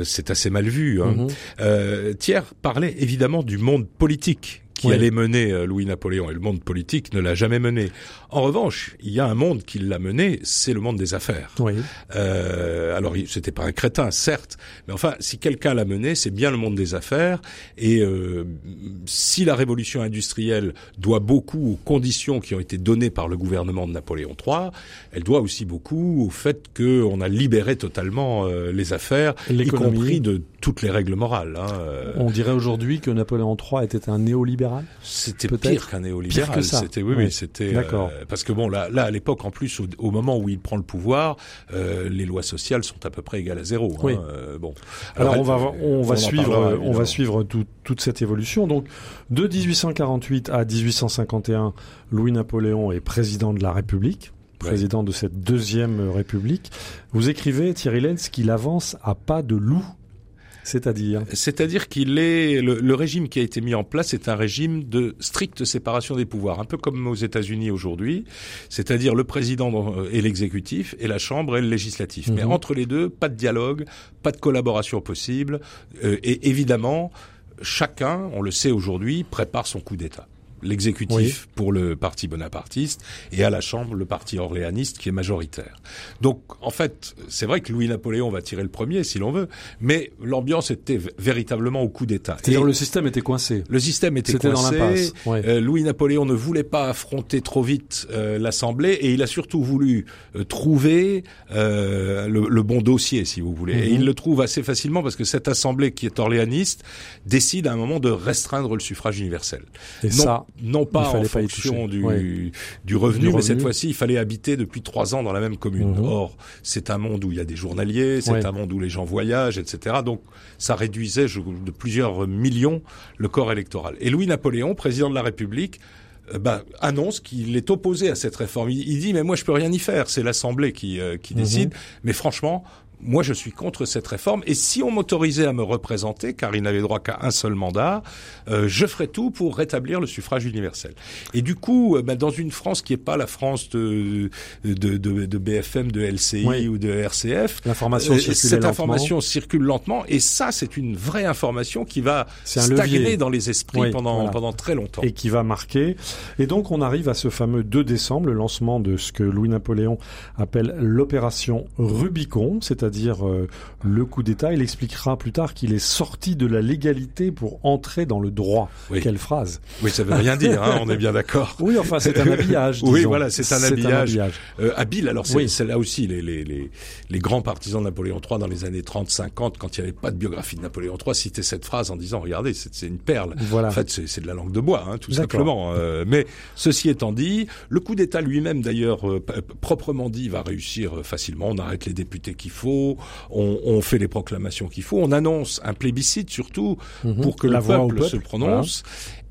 c'est assez mal vu. Hein.
Mhm.
Euh, Thiers parlait évidemment du monde politique qui
Oui.
allait mener euh, Louis-Napoléon et le monde politique ne l'a jamais mené. En revanche, il y a un monde qui l'a mené, c'est le monde des affaires.
Oui.
Euh, alors, c'était pas un crétin, certes, mais enfin, si quelqu'un l'a mené, c'est bien le monde des affaires. Et euh, si la révolution industrielle doit beaucoup aux conditions qui ont été données par le gouvernement de Napoléon III, elle doit aussi beaucoup au fait qu'on a libéré totalement euh, les affaires, y compris de toutes les règles morales. hein. Euh,
On dirait aujourd'hui que Napoléon III était un néolibéral.
C'était pire qu'un néolibéral.
pire que ça.
C'était oui,
Oui.
oui, c'était
D'accord.
euh, parce que bon là, là à l'époque en plus au, au moment où il prend le pouvoir, euh, les lois sociales sont à peu près égales à zéro. hein.
Oui.
Euh, bon.
Alors, on va on va suivre
parlera,
on va suivre tout- toute cette évolution. Donc de 1848 à 1851, Louis Napoléon est président de la République, président de cette deuxième République. Vous écrivez Thierry Lenz qu'il avance à pas de loup. C'est-à-dire
C'est-à-dire qu'il est le, le, régime qui a été mis en place est un régime de stricte séparation des pouvoirs, un peu comme aux États-Unis aujourd'hui. C'est-à-dire le président et l'exécutif et la Chambre et le législatif. Mais mhm. entre les deux, pas de dialogue, pas de collaboration possible. Euh, et évidemment, chacun, on le sait aujourd'hui, prépare son coup d'État l'exécutif pour le parti bonapartiste et à la Chambre le parti orléaniste qui est majoritaire. Donc en fait, c'est vrai que Louis-Napoléon va tirer le premier si l'on veut, mais l'ambiance était véritablement au coup d'État.
C'est-à-dire le système était coincé.
Le système était coincé. Dans euh, Louis-Napoléon ne voulait pas affronter trop vite euh, l'Assemblée et il a surtout voulu euh, trouver le, le, bon dossier, si vous voulez. Et mhm. il le trouve assez facilement parce que cette Assemblée qui est orléaniste décide à un moment de restreindre le suffrage universel.
Et ça,
non pas en fonction du, du, revenu, mais cette fois-ci, il fallait habiter depuis trois ans dans la même commune. Mhm. Or, c'est un monde où il y a des journaliers, c'est un monde où les gens voyagent, etc. Donc, ça réduisait de plusieurs millions le corps électoral. Et Louis-Napoléon, président de la République, euh, bah, annonce qu'il est opposé à cette réforme. Il, dit mais moi je peux rien y faire, c'est l'Assemblée qui, euh, qui mhm. décide. Mais franchement, moi, je suis contre cette réforme. Et si on m'autorisait à me représenter, car il n'avait droit qu'à un seul mandat, euh, je ferais tout pour rétablir le suffrage universel. Et du coup, euh, ben, dans une France qui n'est pas la France de, de, de, de BFM, de LCI ou de RCF,
l'information euh,
cette information circule lentement. Et ça, c'est une vraie information qui va stagner dans les esprits pendant, pendant très longtemps.
Et qui va marquer. Et donc, on arrive à ce fameux 2 décembre, le lancement de ce que Louis-Napoléon appelle l'opération Rubicon, c'est-à-dire c'est-à-dire euh, le coup d'État. Il expliquera plus tard qu'il est sorti de la légalité pour entrer dans le droit. Quelle phrase
Oui, ça veut rien dire, hein, on est bien d'accord. (laughs)
Oui, enfin, c'est un habillage. (laughs)
oui, voilà, c'est un habillage, Euh, habile. Alors, c'est là aussi les, les, les, les, grands partisans de Napoléon III dans les années 30-50, quand il n'y avait pas de biographie de Napoléon III, citaient cette phrase en disant, regardez, c'est une perle. Voilà. En fait, c'est de la langue de bois, hein, tout simplement. Euh, mais ceci étant dit, le coup d'État lui-même, d'ailleurs, euh, proprement dit, va réussir facilement. On arrête les députés qu'il faut on, fait les proclamations qu'il faut, on annonce un plébiscite surtout mhm. pour que le peuple, se prononce.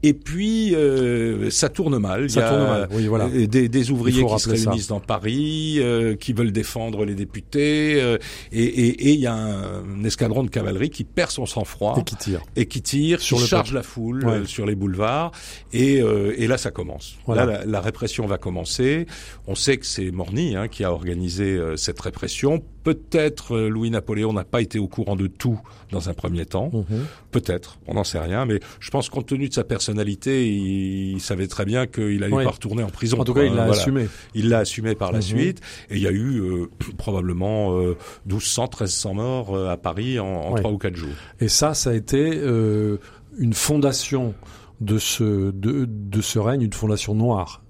Et puis euh, ça tourne mal.
Ça il y a tourne mal. Oui, voilà.
des, des, ouvriers qui se réunissent dans Paris, euh, qui veulent défendre les députés, euh, et il y a un, escadron de cavalerie qui perd son sang-froid
et qui tire,
et qui tire, sur qui charge la foule sur les boulevards, et, et là ça commence. Là la, répression va commencer. On sait que c'est Morny hein, qui a organisé cette répression. Peut-être Louis-Napoléon n'a pas été au courant de tout dans un premier temps. Mhm. Peut-être, on n'en sait rien, mais je pense compte tenu de sa personnalité, il, savait très bien qu'il allait pas retourner en prison.
En tout cas, il l'a assumé.
Il l'a assumé par la mhm. suite. Et il y a eu euh, (clears throat) probablement euh, 1200, 1300 morts euh, à Paris en, 3 ou 4 jours.
Et ça, ça a été euh, une fondation de ce, de, de ce règne, une fondation noire.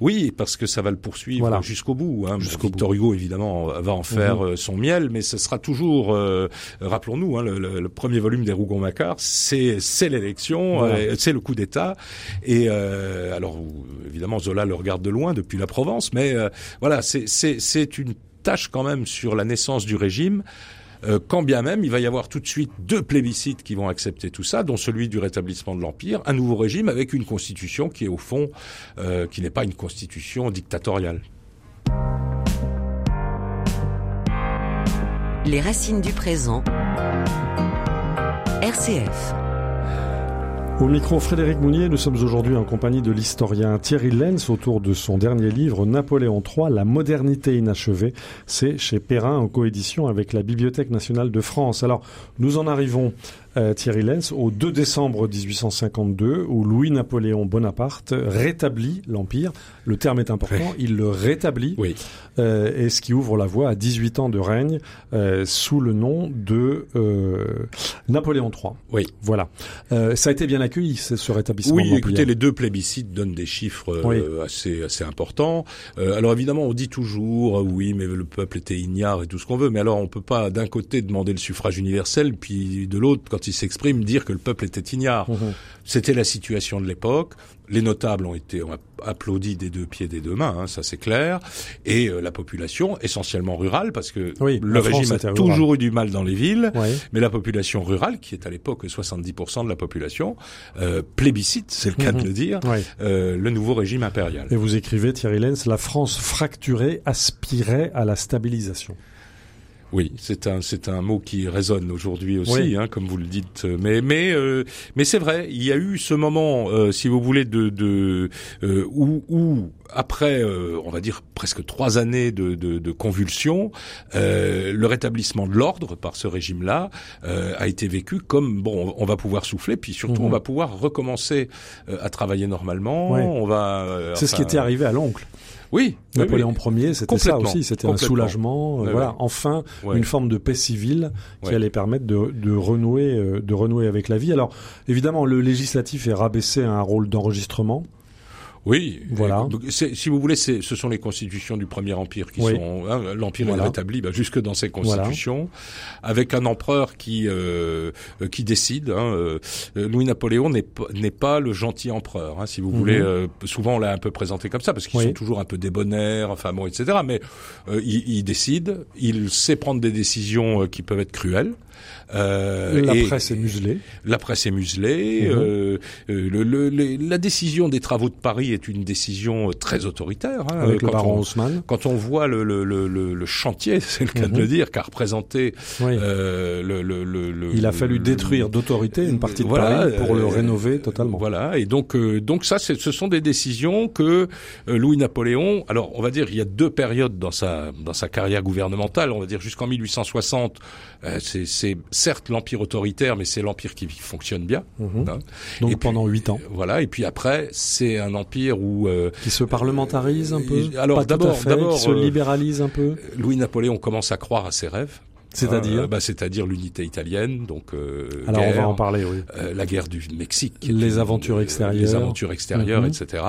Oui, parce que ça va le poursuivre jusqu'au bout. Hein. Victor Hugo, évidemment, va en faire mhm. euh, son miel, mais ce sera toujours, euh, rappelons-nous, hein, le, premier volume des Rougon-Macquart, c'est l'élection, euh, c'est le coup d'État. Et alors, évidemment, Zola le regarde de loin depuis la Provence, mais voilà, c'est une tâche quand même sur la naissance du régime. Euh, quand bien même il va y avoir tout de suite deux plébiscites qui vont accepter tout ça, dont celui du rétablissement de l'Empire, un nouveau régime avec une constitution qui est au fond, euh, qui n'est pas une constitution dictatoriale.
Les racines du présent. RCF.
Au micro Frédéric Mounier, nous sommes aujourd'hui en compagnie de l'historien Thierry Lenz autour de son dernier livre Napoléon III, La modernité inachevée. C'est chez Perrin en coédition avec la Bibliothèque nationale de France. Alors, nous en arrivons euh, Thierry Lenz, au 2 décembre 1852, où Louis-Napoléon Bonaparte rétablit l'Empire. Le terme est important, il le rétablit,
oui.
euh, et ce qui ouvre la voie à 18 ans de règne euh, sous le nom de euh, Napoléon III.
Oui.
Voilà. Euh, ça a été bien accueilli, ce rétablissement.
Oui, écoutez, les deux plébiscites donnent des chiffres euh, assez, assez importants. alors évidemment, on dit toujours, oui, mais le peuple était ignare et tout ce qu'on veut, mais alors on peut pas d'un côté demander le suffrage universel, puis de l'autre, quand il s'exprime, dire que le peuple était ignare. Mhm. C'était la situation de l'époque. Les notables ont été applaudis des deux pieds, des deux mains, hein, ça c'est clair. Et euh, la population, essentiellement rurale, parce que le régime a toujours eu du mal dans les villes, mais la population rurale, qui est à l'époque 70% de la population, euh, plébiscite, c'est le cas de mhm. le dire, euh, le nouveau régime impérial.
Et vous écrivez, Thierry Lenz, la France fracturée aspirait à la stabilisation.
Oui, c'est un c'est un mot qui résonne aujourd'hui aussi, hein, comme vous le dites. Mais mais euh, mais c'est vrai, il y a eu ce moment, euh, si vous voulez, de, de euh, où, où après, on va dire presque trois années de, de, de convulsions, le rétablissement de l'ordre par ce régime-là a été vécu comme bon, on va pouvoir souffler, puis surtout
Mhm.
on va pouvoir recommencer à travailler normalement.
Ouais.
On va.
C'est ce qui était arrivé à l'oncle.
Oui,
Napoléon
oui.
Ier, c'était ça aussi, c'était un soulagement, euh, voilà, enfin une forme de paix civile qui allait permettre de, de renouer, euh, de renouer avec la vie. Alors évidemment, le législatif est rabaissé à un rôle d'enregistrement.
Oui,
Voilà.
Donc, si vous voulez, ce sont les constitutions du Premier Empire qui
Oui.
sont. hein, L'Empire
Voilà.
est rétabli bah, jusque dans ses constitutions, avec un empereur qui euh, euh, qui décide. Hein, euh, Louis Napoléon n'est pas n'est pas le gentil empereur, hein, si vous
Mhm.
voulez. euh, souvent, on l'a un peu présenté comme ça parce qu'ils
Oui.
sont toujours un peu débonnaires, enfin bon, etc. Mais euh, il, il décide, il sait prendre des décisions euh, qui peuvent être cruelles. Euh,
la
et-
presse est muselée.
la presse est muselée.
Mhm.
euh, euh, le, le- le- la décision des travaux de Paris est une décision euh, très autoritaire. hein,
avec le baron
on-
Haussmann.
quand on voit le, le, le, le- le chantier, (laughs) c'est le cas
Mhm.
de le dire, qu'a représenté
Oui.
euh, le, le, le, le-
Il a fallu détruire d'autorité une partie de
Voilà,
Paris pour le
euh,
rénover totalement.
Voilà, et donc euh, donc ça, ce sont des décisions que euh, Louis Napoléon. Alors, on va dire, il y a deux périodes dans sa dans sa carrière gouvernementale. On va dire jusqu'en 1860. Euh, c'est certes l'empire autoritaire, mais c'est l'empire qui fonctionne bien.
Mhm.
hein.
Donc
Et
pendant huit ans,
Voilà, et puis après, c'est un empire où euh,
qui se parlementarise un peu.
Alors, d'abord- d'abord,
qui se
euh,
libéralise un peu.
Louis-Napoléon commence à croire à ses rêves.
C'est-à-dire.
Euh, bah, C'est-à-dire l'unité italienne, donc euh,
Alors on
guerre,
va en parler, oui.
euh, la guerre du Mexique,
Les aventures
euh,
extérieures.
les aventures extérieures,
Mhm.
etc.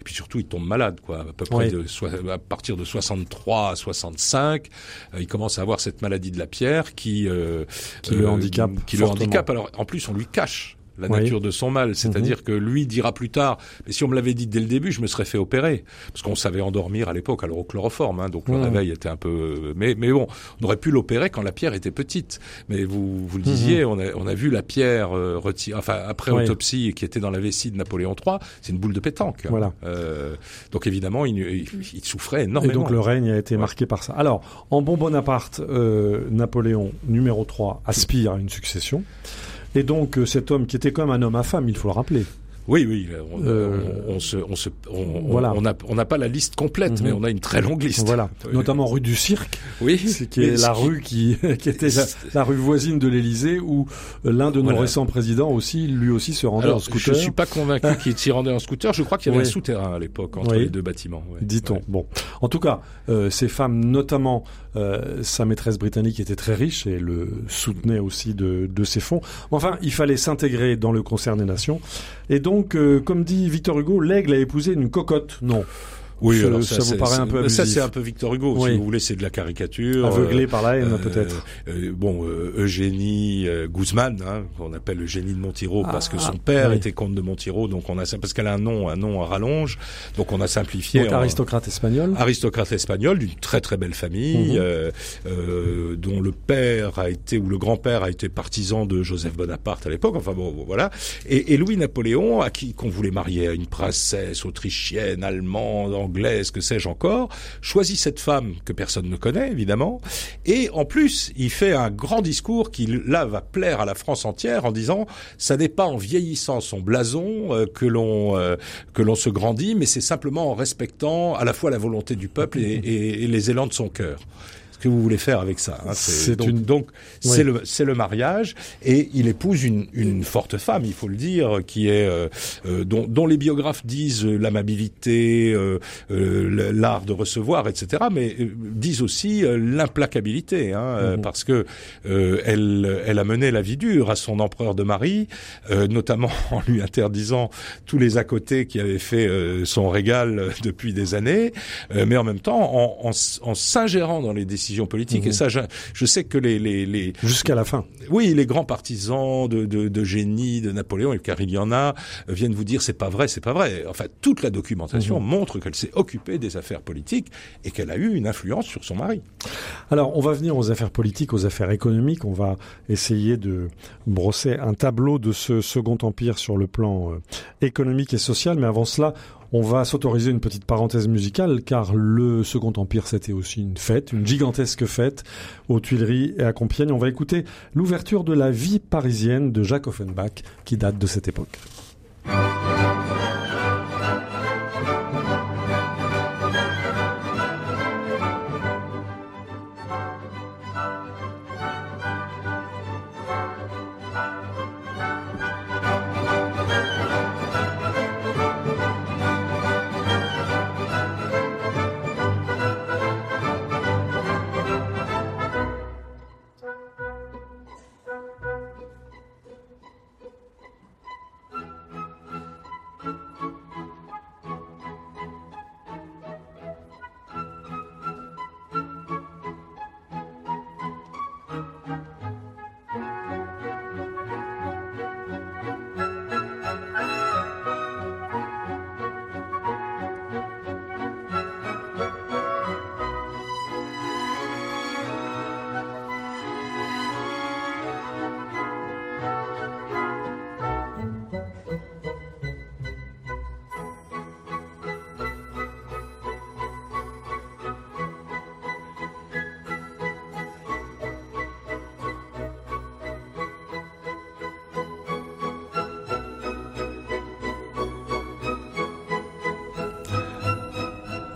Et puis surtout, il tombe malade, quoi. À peu près
Oui.
de soi- à partir de 63 à 65, euh, il commence à avoir cette maladie de la pierre qui euh,
Qui le handicape
qui le
fortement.
handicape. Alors en plus, on lui cache la
Oui. Mhm.
nature de son mal, c'est-à-dire que lui dira plus tard, mais si on me l'avait dit dès le début, je me serais fait opérer, parce qu'on savait endormir à l'époque, alors au chloroforme, hein, donc le
Mhm.
réveil était un peu, mais mais bon, on aurait pu l'opérer quand la pierre était petite, mais vous vous le disiez, on a on a vu la pierre euh, retirée, enfin après
Mhm. Oui.
autopsie qui était dans la vessie de Napoléon III, c'est une boule de pétanque.
Voilà.
Euh, donc évidemment, il, il, il souffrait
Et
énormément.
donc le règne a été
Ouais.
marqué par ça. Alors, en bon Bonaparte, euh, Napoléon, numéro 3, aspire à une succession. Et donc euh, cet homme qui était même un homme à femme, il faut le rappeler.
Oui, oui, on,
Euh,
on, on se, on se, on,
voilà.
on a, on n'a pas la liste complète,
Mhm.
mais on a une très longue liste.
Voilà,
Oui.
notamment rue du Cirque,
Oui,
c'est qui est la
qui-
rue qui, (laughs) qui était la, la rue voisine de l'Élysée, où euh, l'un de nos
Voilà.
récents présidents aussi, lui aussi, se rendait en scooter.
je suis pas convaincu (laughs) qu'il s'y rendait en scooter. Je crois qu'il y avait
Oui.
un souterrain à l'époque entre
Oui.
les deux bâtiments.
Dit-on. Bon, en tout cas, euh, ces femmes, notamment euh, sa maîtresse britannique, était très riche et le soutenait aussi de, de ses fonds. Enfin, il fallait s'intégrer dans le concert des nations. Et donc, euh, comme dit Victor Hugo, l'aigle a épousé une cocotte. Non,
Oui,
Ça- vous paraît un peu
Ça, c'est un peu Victor Hugo.
Oui.
Si vous voulez, c'est de la caricature.
aveuglé par la haine
Euh,
peut-être.
euh, bon, euh, Eugénie euh, Guzman, hein, qu'on appelle Eugénie de Montiro,
Ah,
parce que son
ah,
père
oui.
était comte de Montiro, donc on a parce qu'elle a un nom, un nom à rallonge, donc on a simplifié.
Donc
en-
aristocrate espagnol.
aristocrate espagnol d'une très très belle famille,
Mhm.
euh, euh, dont le père a été ou le grand-père a été partisan de Joseph Bonaparte à l'époque. Enfin bon, bon, voilà. Et, et Louis Napoléon, à qui qu'on voulait marier à une princesse autrichienne, allemande, anglaise, que sais-je encore, choisit cette femme que personne ne connaît évidemment. Et en plus, il fait un grand discours qui là va plaire à la France entière en disant ça n'est pas en vieillissant son blason euh, que l'on euh, que l'on se grandit, mais c'est simplement en respectant à la fois la volonté du peuple et, et- et les élans de son cœur. Ce que vous voulez faire avec ça hein,
C'est
donc,
une-
donc
Oui.
c'est le c'est le mariage et il épouse une une forte femme, il faut le dire, qui est euh, euh, dont, dont les biographes disent euh, l'amabilité, euh, euh, l'art de recevoir, etc. Mais disent aussi l'implacabilité, hein, euh,
Mhm.
parce que euh, elle elle a mené la vie dure à son empereur de mari, euh, notamment (laughs) en lui interdisant tous les à côté qui avaient fait euh, son régal depuis des années, euh, mais en même temps en, en, en s'ingérant dans les décisions politiques.
Mhm.
Et ça, je, je sais que les, les, les
Jusqu'à la fin.
oui, les grands partisans de, de, de génie, de Napoléon, car il y en a, viennent vous dire c'est pas vrai, c'est pas vrai. Enfin, toute la documentation
Mhm.
montre qu'elle s'est occupée des affaires politiques et qu'elle a eu une influence sur son mari.
Alors, on va venir aux affaires politiques, aux affaires économiques. On va essayer de brosser un tableau de ce Second Empire sur le plan euh, économique et social. Mais avant cela, On va s'autoriser une petite parenthèse musicale car le Second Empire c'était aussi une fête, une gigantesque fête aux Tuileries et à Compiègne. On va écouter l'ouverture de la vie parisienne de Jacques Offenbach qui date de cette époque.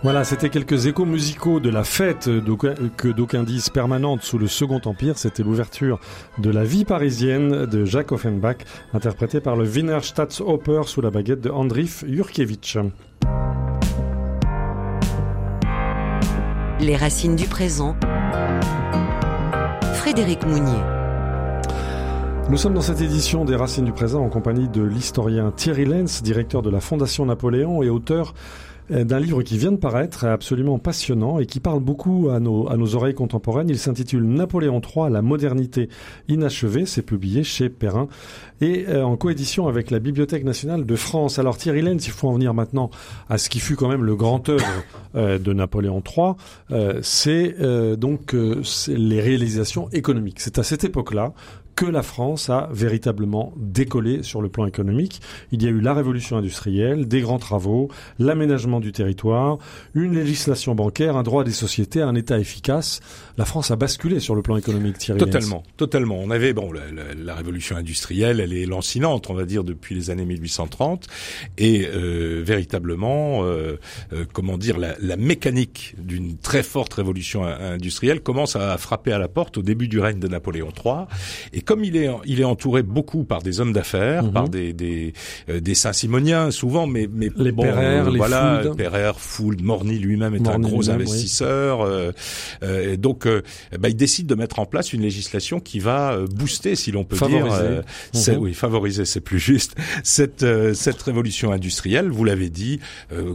Voilà, c'était quelques échos musicaux de la fête que d'aucuns disent permanente sous le Second Empire. C'était l'ouverture de la vie parisienne de Jacques Offenbach, interprété par le Wiener Staatsoper sous la baguette de Andrif Jurkiewicz.
Les racines du présent. Frédéric Mounier.
Nous sommes dans cette édition des Racines du présent en compagnie de l'historien Thierry Lenz, directeur de la Fondation Napoléon et auteur d'un livre qui vient de paraître, absolument passionnant et qui parle beaucoup à nos, à nos oreilles contemporaines. Il s'intitule Napoléon III, la modernité inachevée. C'est publié chez Perrin et euh, en coédition avec la Bibliothèque nationale de France. Alors Thierry Lenz, il faut en venir maintenant à ce qui fut quand même le grand œuvre euh, de Napoléon III. c'est donc les réalisations économiques. C'est à cette époque-là que la France a véritablement décollé sur le plan économique. Il y a eu la révolution industrielle, des grands travaux, l'aménagement du territoire, une législation bancaire, un droit des sociétés, un État efficace. La France a basculé sur le plan économique, Thierry.
Totalement, totalement. On avait bon la, révolution industrielle, elle est lancinante, on va dire depuis les années 1830, et euh, véritablement, euh, euh, comment dire, la, mécanique d'une très forte révolution industrielle commence à frapper à la porte au début du règne de Napoléon III. Comme il est, il est entouré beaucoup par des hommes d'affaires, par mhm. des des, euh, des Saint-Simoniens souvent, mais mais
les bon, euh,
les
voilà,
Fould. Morny lui-même est un gros investisseur. Euh, euh, donc, bah, il décide de mettre en place une législation qui va booster, si l'on peut
favoriser.
dire, mhm. oui, favoriser, c'est plus juste (laughs) cette cette révolution industrielle. Vous l'avez dit,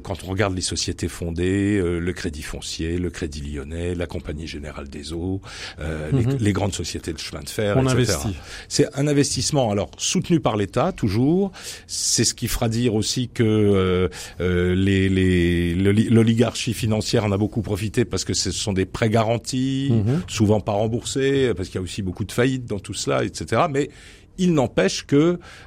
quand on regarde les sociétés fondées, le Crédit Foncier, le Crédit Lyonnais, la Compagnie Générale des Eaux, les, mhm. les, grandes sociétés de chemin de fer,
on
etc. C'est un investissement alors soutenu par l'État toujours. C'est ce qui fera dire aussi que euh, euh les l'oligarchie financière en a beaucoup profité parce que ce sont des prêts garantis, mhm. souvent pas remboursés, parce qu'il y a aussi beaucoup de faillites dans tout cela, etc. Mais il n'empêche que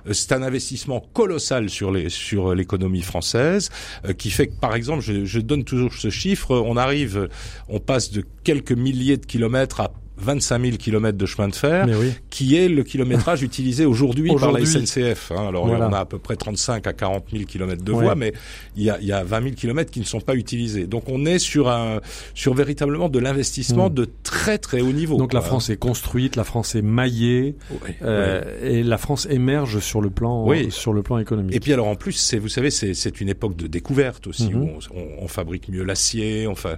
euh, c'est un investissement colossal sur les sur l'économie française euh, qui fait que par exemple je, je, donne toujours ce chiffre on arrive on passe de quelques milliers de kilomètres à 25 000 kilomètres de chemin de fer, qui est le kilométrage (laughs) utilisé aujourd'hui par la SNCF. Hein. Alors on a à peu près 35 à 40 000 kilomètres de voies, mais il y a, y a 20 000 kilomètres qui ne sont pas utilisés. Donc on est sur un sur véritablement de l'investissement hmm. de très très haut niveau.
Donc la France est construite, la France est maillée, euh, et la France émerge sur le plan sur le plan économique.
Et puis alors en plus, c'est vous savez, c'est une époque de découverte aussi où mhm. on, on, fabrique mieux l'acier, enfin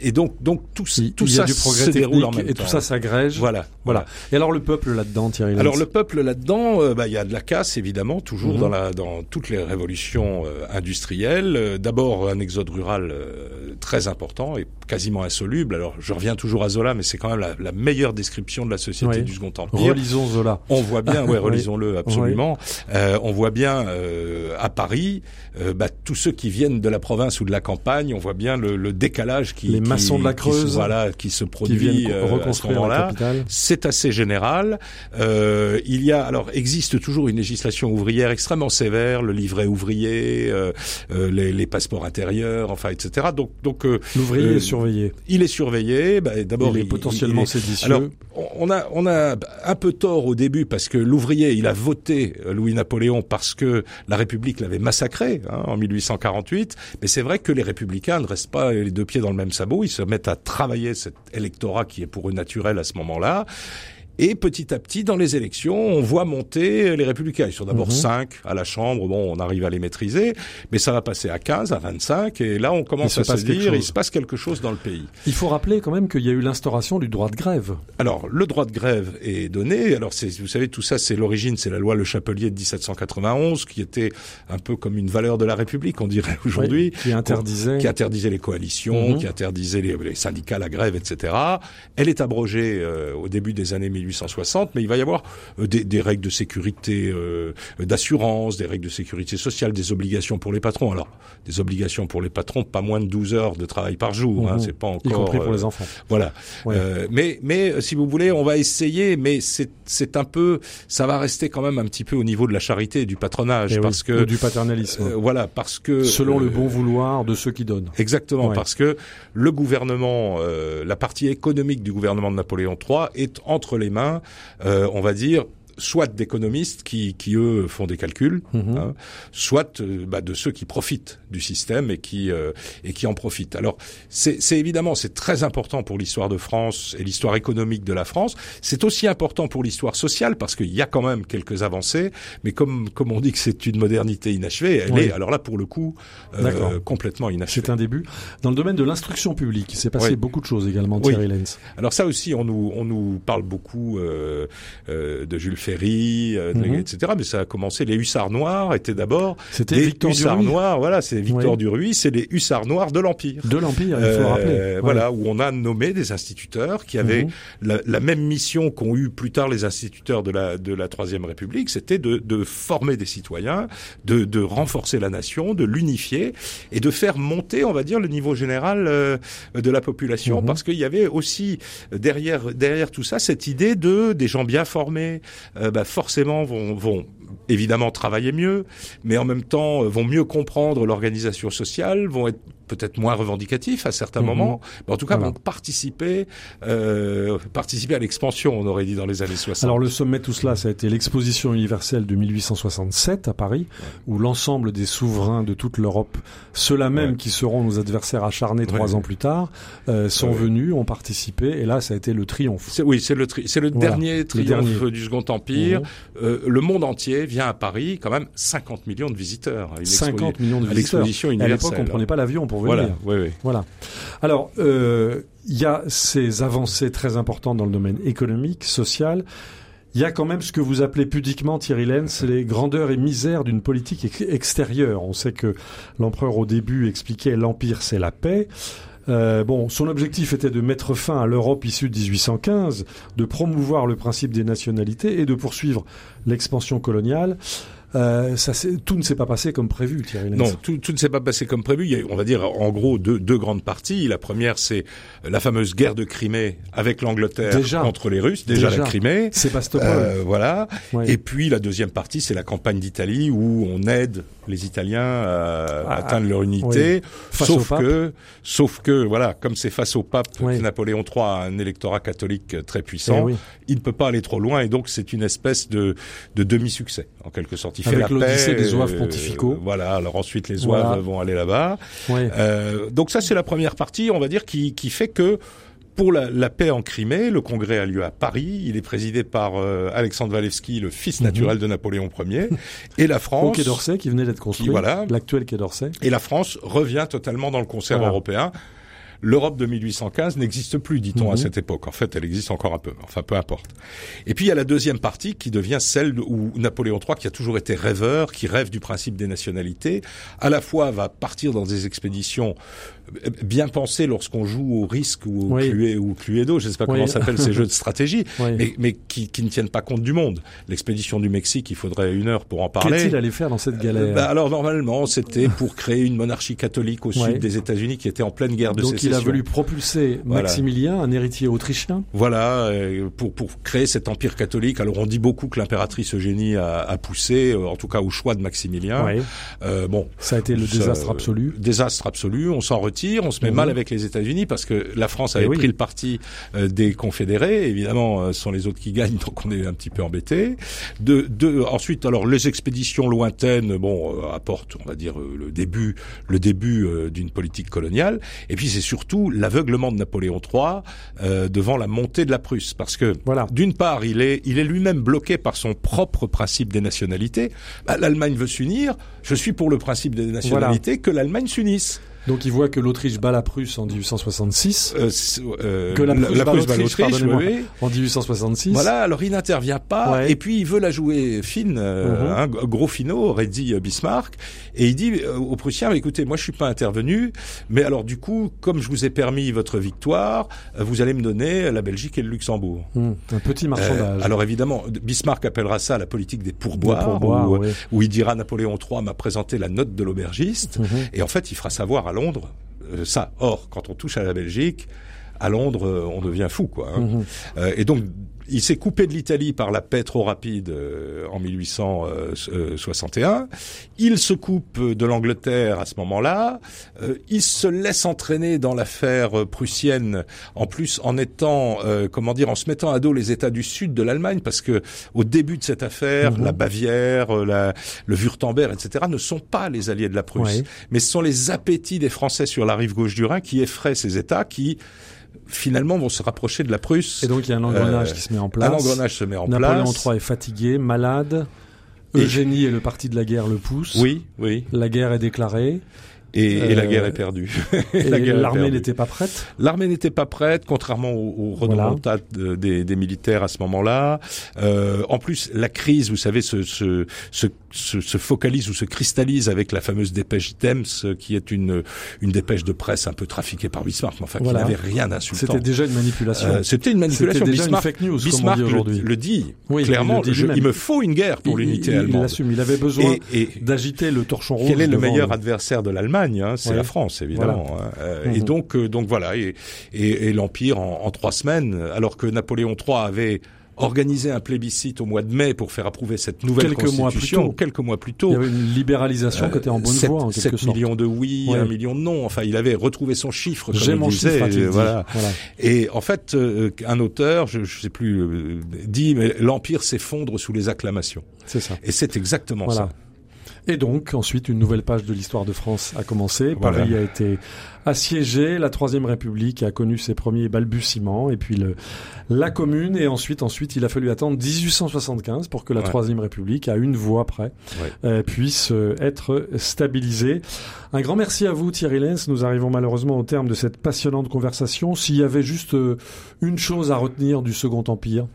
et donc donc tout, tout ça
du progrès se déroule en même et tout ça s'agrège.
Voilà,
voilà. Et alors le peuple là-dedans, Thierry
Alors le peuple là-dedans, euh, bah, il y a de la casse évidemment, toujours mhm. dans la dans toutes les révolutions euh, industrielles. Euh, d'abord un exode rural très important et quasiment insoluble. Alors, je reviens toujours à Zola, mais c'est quand même la, meilleure description de la société du Second Empire.
Relisons Zola.
On voit bien, ouais, (laughs) relisons-le absolument. Euh, on voit bien euh, à Paris, euh, bah, tous ceux qui viennent de la province ou de la campagne, on voit bien le, le décalage qui
les maçons
de
la Creuse,
voilà, qui se produit
qui reconstruire
là C'est assez général. il y a alors existe toujours une législation ouvrière extrêmement sévère, le livret ouvrier, les, les, passeports intérieurs, enfin etc. Donc donc
l'ouvrier est surveillé.
Il est surveillé. Bah, D'abord,
il est potentiellement séditieux.
Alors, on a on a un peu tort au début parce que l'ouvrier, il a voté Louis-Napoléon parce que la République l'avait massacré hein, en 1848. Mais c'est vrai que les républicains ne restent pas les deux pieds dans le même sabot. Ils se mettent à travailler cet électorat qui est pour eux naturel à ce moment-là. Et petit à petit, dans les élections, on voit monter les républicains. Ils sont d'abord 5 mhm. à la Chambre, bon, on arrive à les maîtriser, mais ça va passer à 15, à 25, et là, on commence à se dire, il se passe quelque chose dans le pays.
Il faut rappeler quand même qu'il y a eu l'instauration du droit de grève.
Alors, le droit de grève est donné. Alors, vous savez, tout ça, c'est l'origine, c'est la loi Le Chapelier de 1791, qui était un peu comme une valeur de la République, on dirait aujourd'hui.
qui interdisait.
Qui interdisait les coalitions, mhm. qui interdisait les, syndicats, la grève, etc. Elle est abrogée euh, au début des années 1800 1860, mais il va y avoir euh, des, des règles de sécurité, euh, d'assurance, des règles de sécurité sociale, des obligations pour les patrons. Alors, des obligations pour les patrons, pas moins de 12 heures de travail par jour, hein, mmh. c'est pas encore... Y
compris pour les enfants.
Voilà. Euh, mais, mais si vous voulez, on va essayer, mais c'est un peu... Ça va rester quand même un petit peu au niveau de la charité et du patronage,
et
parce que...
du paternalisme.
voilà, parce que...
Selon le bon vouloir de ceux qui donnent.
Exactement, parce que le gouvernement, la partie économique du gouvernement de Napoléon III est entre les euh, on va dire, soit d'économistes qui, qui eux font des calculs, mhm. hein, soit euh, bah, de ceux qui profitent du système et qui euh, et qui en profitent. Alors c'est évidemment c'est très important pour l'histoire de France et l'histoire économique de la France. C'est aussi important pour l'histoire sociale parce qu'il y a quand même quelques avancées, mais comme comme on dit que c'est une modernité inachevée, elle est alors là pour le coup euh, complètement inachevée.
C'est un début. Dans le domaine de l'instruction publique, il s'est passé beaucoup de choses également, Thierry Lenz.
Alors ça aussi, on nous on nous parle beaucoup euh, de Jules Ferry euh, mhm. etc. Mais ça a commencé. Les hussards noirs étaient d'abord
des Victor
hussards noirs. Voilà, c'est Victor Duruy, c'est les hussards noirs de l'Empire.
De l'Empire, il faut le rappeler.
Euh, voilà, où on a nommé des instituteurs qui avaient mhm. la, même mission qu'ont eu plus tard les instituteurs de la de la Troisième République, c'était de, de former des citoyens, de, de renforcer la nation, de l'unifier et de faire monter, on va dire, le niveau général euh, de la population, mhm. parce qu'il y avait aussi derrière derrière tout ça cette idée de des gens bien formés, bah forcément vont, vont évidemment travailler mieux, mais en même temps euh, vont mieux comprendre l'organisation sociale, vont être peut-être moins revendicatifs à certains mhm. moments, mais en tout cas vont participer, euh, participer à l'expansion, on aurait dit dans les années 60.
Alors le sommet de tout cela, ça a été l'exposition universelle de 1867 à Paris, où l'ensemble des souverains de toute l'Europe, ceux-là même qui seront nos adversaires acharnés trois ans plus tard, euh, sont venus, ont participé, et là ça a été le triomphe.
Oui, c'est le, c'est le dernier triomphe du Second Empire. Mhm. Euh, le monde entier vient à Paris, quand même 50 millions de visiteurs.
50 millions de visiteurs. À l'époque, on prenait pas l'avion pour
voilà, oui, oui.
Voilà. Alors, euh, il y a ces avancées très importantes dans le domaine économique, social. Il y a quand même ce que vous appelez pudiquement, Thierry Lenz, les grandeurs et misères d'une politique extérieure. On sait que l'empereur au début expliquait l'empire c'est la paix. Euh, bon, son objectif était de mettre fin à l'Europe issue de 1815, de promouvoir le principe des nationalités et de poursuivre l'expansion coloniale. Euh, ça, tout ne s'est pas passé comme prévu, Thierry
Non, tout, tout ne s'est pas passé comme prévu. Il y a, on va dire, en gros, deux, deux grandes parties. La première, c'est la fameuse guerre de Crimée avec l'Angleterre contre les Russes. Déjà, la Crimée.
Sébastopol. Euh,
voilà. Et puis, la deuxième partie, c'est la campagne d'Italie où on aide les Italiens à ah, atteindre leur unité. Sauf que, sauf que, voilà, comme c'est face au pape, Napoléon III a un électorat catholique très puissant, eh il ne peut pas aller trop loin et donc c'est une espèce de, de demi-succès, en quelque sorte
il Avec l'Odyssée des zouaves pontificaux.
Euh, voilà. Alors ensuite, les zouaves vont aller là-bas. Euh, donc ça, c'est la première partie, on va dire, qui, qui fait que pour la, la, paix en Crimée, le congrès a lieu à Paris. Il est présidé par euh, Alexandre Walewski, le fils mhm. naturel de Napoléon Ier. Et la France... (laughs) Au
Quai d'Orsay, qui venait d'être construit. voilà. L'actuel Quai d'Orsay.
Et la France revient totalement dans le concert européen. L'Europe de 1815 n'existe plus, dit-on, à mhm. cette époque. En fait, elle existe encore un peu. Enfin, peu importe. Et puis, il y a la deuxième partie qui devient celle où Napoléon III, qui a toujours été rêveur, qui rêve du principe des nationalités, à la fois va partir dans des expéditions bien pensé lorsqu'on joue au risque ou au,
Oui.
Ou Cluedo, je sais pas
Oui.
comment s'appellent ces (laughs) jeux de stratégie,
Oui.
mais, mais qui, qui ne tiennent pas compte du monde. L'expédition du Mexique, il faudrait une heure pour en parler.
Qu'est-il allé faire dans cette galère
Bah, alors normalement, c'était (laughs) pour créer une monarchie catholique au sud des États-Unis qui était en pleine guerre de
Donc
sécession.
il a voulu propulser
Voilà.
Maximilien, un héritier autrichien.
Voilà, euh, pour pour créer cet empire catholique. Alors on dit beaucoup que l'impératrice Eugénie a, a poussé, euh, en tout cas au choix de Maximilien. Euh, bon,
Ça a été le
ça,
désastre
euh,
absolu.
Désastre absolu. On s'en retire. On se met
Mhm.
mal avec les États-Unis parce que la France
Eh
avait
oui.
pris le parti euh, des confédérés. Évidemment, euh, ce sont les autres qui gagnent, (laughs) donc on est un petit peu embêté. De, de, ensuite, alors les expéditions lointaines, bon, euh, apportent, on va dire, euh, le début, le début euh, d'une politique coloniale. Et puis c'est surtout l'aveuglement de Napoléon III euh, devant la montée de la Prusse, parce que
Voilà.
d'une part, il est, il est lui-même bloqué par son propre principe des nationalités. Bah, L'Allemagne veut s'unir. Je suis pour le principe des nationalités que l'Allemagne s'unisse.
Donc il voit que l'Autriche bat la Prusse en 1866.
Euh, euh,
Que la Prusse bat
bat
l'Autriche,
oui.
En 1866.
Voilà, alors il n'intervient pas,
Ouais.
et puis il veut la jouer fine, euh,
Mhm.
hein, gros finot, euh, Bismarck, et il dit euh, aux Prussiens, écoutez, moi je suis pas intervenu, mais alors du coup, comme je vous ai permis votre victoire, euh, vous allez me donner la Belgique et le Luxembourg.
Hum, un petit
Euh,
marchandage.
alors évidemment, Bismarck appellera ça la politique des pourboires,
Des pourboires,
où, il dira Napoléon III m'a présenté la note de l'aubergiste,
Mhm.
et en fait il fera savoir à Londres euh, ça. Or, quand on touche à la Belgique, à Londres, euh, on devient fou, quoi. hein.
Mhm.
Euh, et donc, il s'est coupé de l'Italie par la paix trop rapide euh, en 1861. Il se coupe de l'Angleterre à ce moment-là. Euh, il se laisse entraîner dans l'affaire euh, prussienne, en plus en étant, euh, comment dire, en se mettant à dos les États du sud de l'Allemagne, parce que au début de cette affaire,
Mhm.
la Bavière, euh, la, le Württemberg, etc., ne sont pas les alliés de la Prusse, mais ce sont les appétits des Français sur la rive gauche du Rhin qui effraient ces États, qui finalement vont se rapprocher de la Prusse.
Et donc il y a un engrenage
Euh,
qui se met en
Un
place.
engrenage se met en
Napoléon
place.
III est fatigué, malade. Eugénie et le parti de la guerre le poussent.
Oui, oui.
La guerre est déclarée.
Et, et la
Euh,
guerre est perdue. (laughs) La
l'armée n'était pas prête.
L'armée n'était pas prête, contrairement aux, aux
Voilà.
des, des militaires à ce moment-là. Euh, en plus, la crise, vous savez, se, se, se, se, se focalise ou se cristallise avec la fameuse dépêche Dems, euh, qui est une, une dépêche de presse un peu trafiquée par Bismarck, mais enfin
Voilà.
qui n'avait rien d'insultant.
C'était déjà une manipulation.
Euh, C'était une manipulation.
Déjà une
Bismarck,
fake news, comme on
Bismarck
dit aujourd'hui.
le, dit
Oui,
clairement.
il dit
je- il me faut une guerre pour
Il-
l'unité
il- Il
allemande.
l'assume. Il avait besoin d'agiter le torchon rouge.
quel est le meilleur adversaire de l'Allemagne hein, C'est
Ouais.
la France, évidemment. hein. Euh, Et donc, euh, donc voilà. Et, et, et l'empire en, en trois semaines, alors que Napoléon III avait organisé un plébiscite au mois de mai pour faire approuver cette nouvelle
Quelques mois plus
constitution
tôt.
quelques mois plus
Il
tôt.
y avait une libéralisation qui était en bonne
7,
voie, en quelque
7
sorte.
millions de oui,
Ouais.
1 million de non. Enfin, il avait retrouvé son chiffre,
J'ai
il
mon
disait.
chiffre,
voilà.
Voilà.
Et en fait, euh, un auteur, je ne sais plus, euh, dit, mais l'empire s'effondre sous les acclamations.
C'est ça.
Et c'est exactement
Voilà.
ça.
Et donc, ensuite, une nouvelle page de l'histoire de France a commencé.
Voilà.
Paris a été assiégé, la Troisième République a connu ses premiers balbutiements, et puis le, la Commune, et ensuite, ensuite, il a fallu attendre 1875 pour que la
Ouais.
Troisième République, à une voix près,
Ouais.
euh, puisse euh, être stabilisée. Un grand merci à vous, Thierry Lenz. Nous arrivons malheureusement au terme de cette passionnante conversation. S'il y avait juste euh, une chose à retenir du Second Empire,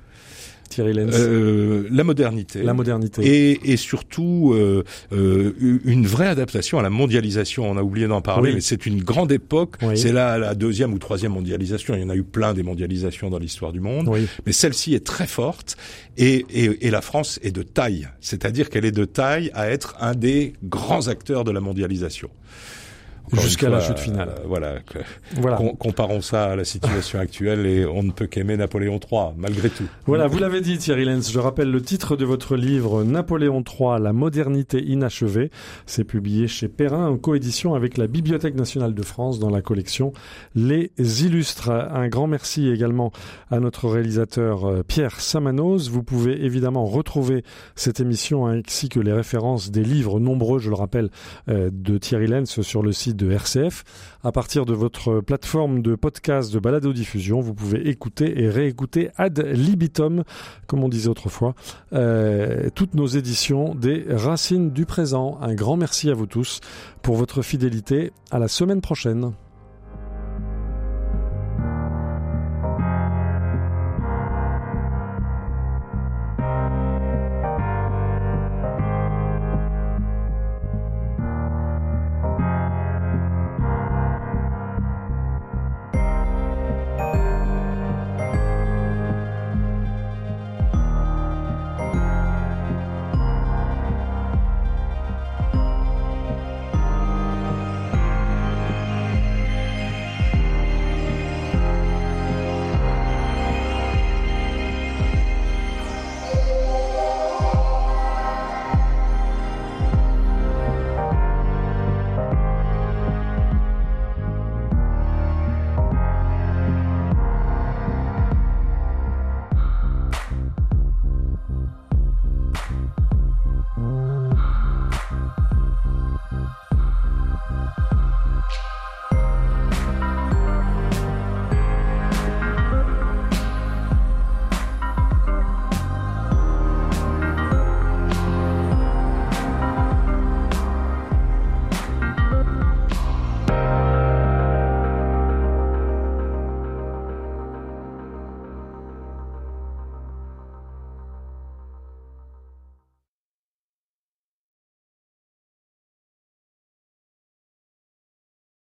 Thierry Lenz,
Euh, la modernité.
la modernité.
Et, et surtout euh, euh, une vraie adaptation à la mondialisation. On a oublié d'en parler,
Oui.
mais c'est une grande époque.
Oui.
C'est là la deuxième ou troisième mondialisation. Il y en a eu plein des mondialisations dans l'histoire du monde,
Oui.
mais celle-ci est très forte. Et, et, et la France est de taille, c'est-à-dire qu'elle est de taille à être un des grands acteurs de la mondialisation.
Jusqu'à la chute finale.
euh, voilà. que-
Voilà.
com- comparons ça à la situation actuelle et on ne peut qu'aimer Napoléon III, malgré tout.
Voilà, vous l'avez dit Thierry Lenz, je rappelle le titre de votre livre Napoléon III, la modernité inachevée. C'est publié chez Perrin en coédition avec la Bibliothèque nationale de France dans la collection Les Illustres. Un grand merci également à notre réalisateur euh, Pierre Samanos. Vous pouvez évidemment retrouver cette émission ainsi que les références des livres nombreux, je le rappelle, euh, de Thierry Lenz sur le site de RCF. À partir de votre plateforme de podcast de balado-diffusion, vous pouvez écouter et réécouter ad libitum, comme on disait autrefois, euh, toutes nos éditions des Racines du présent. Un grand merci à vous tous pour votre fidélité. À la semaine prochaine.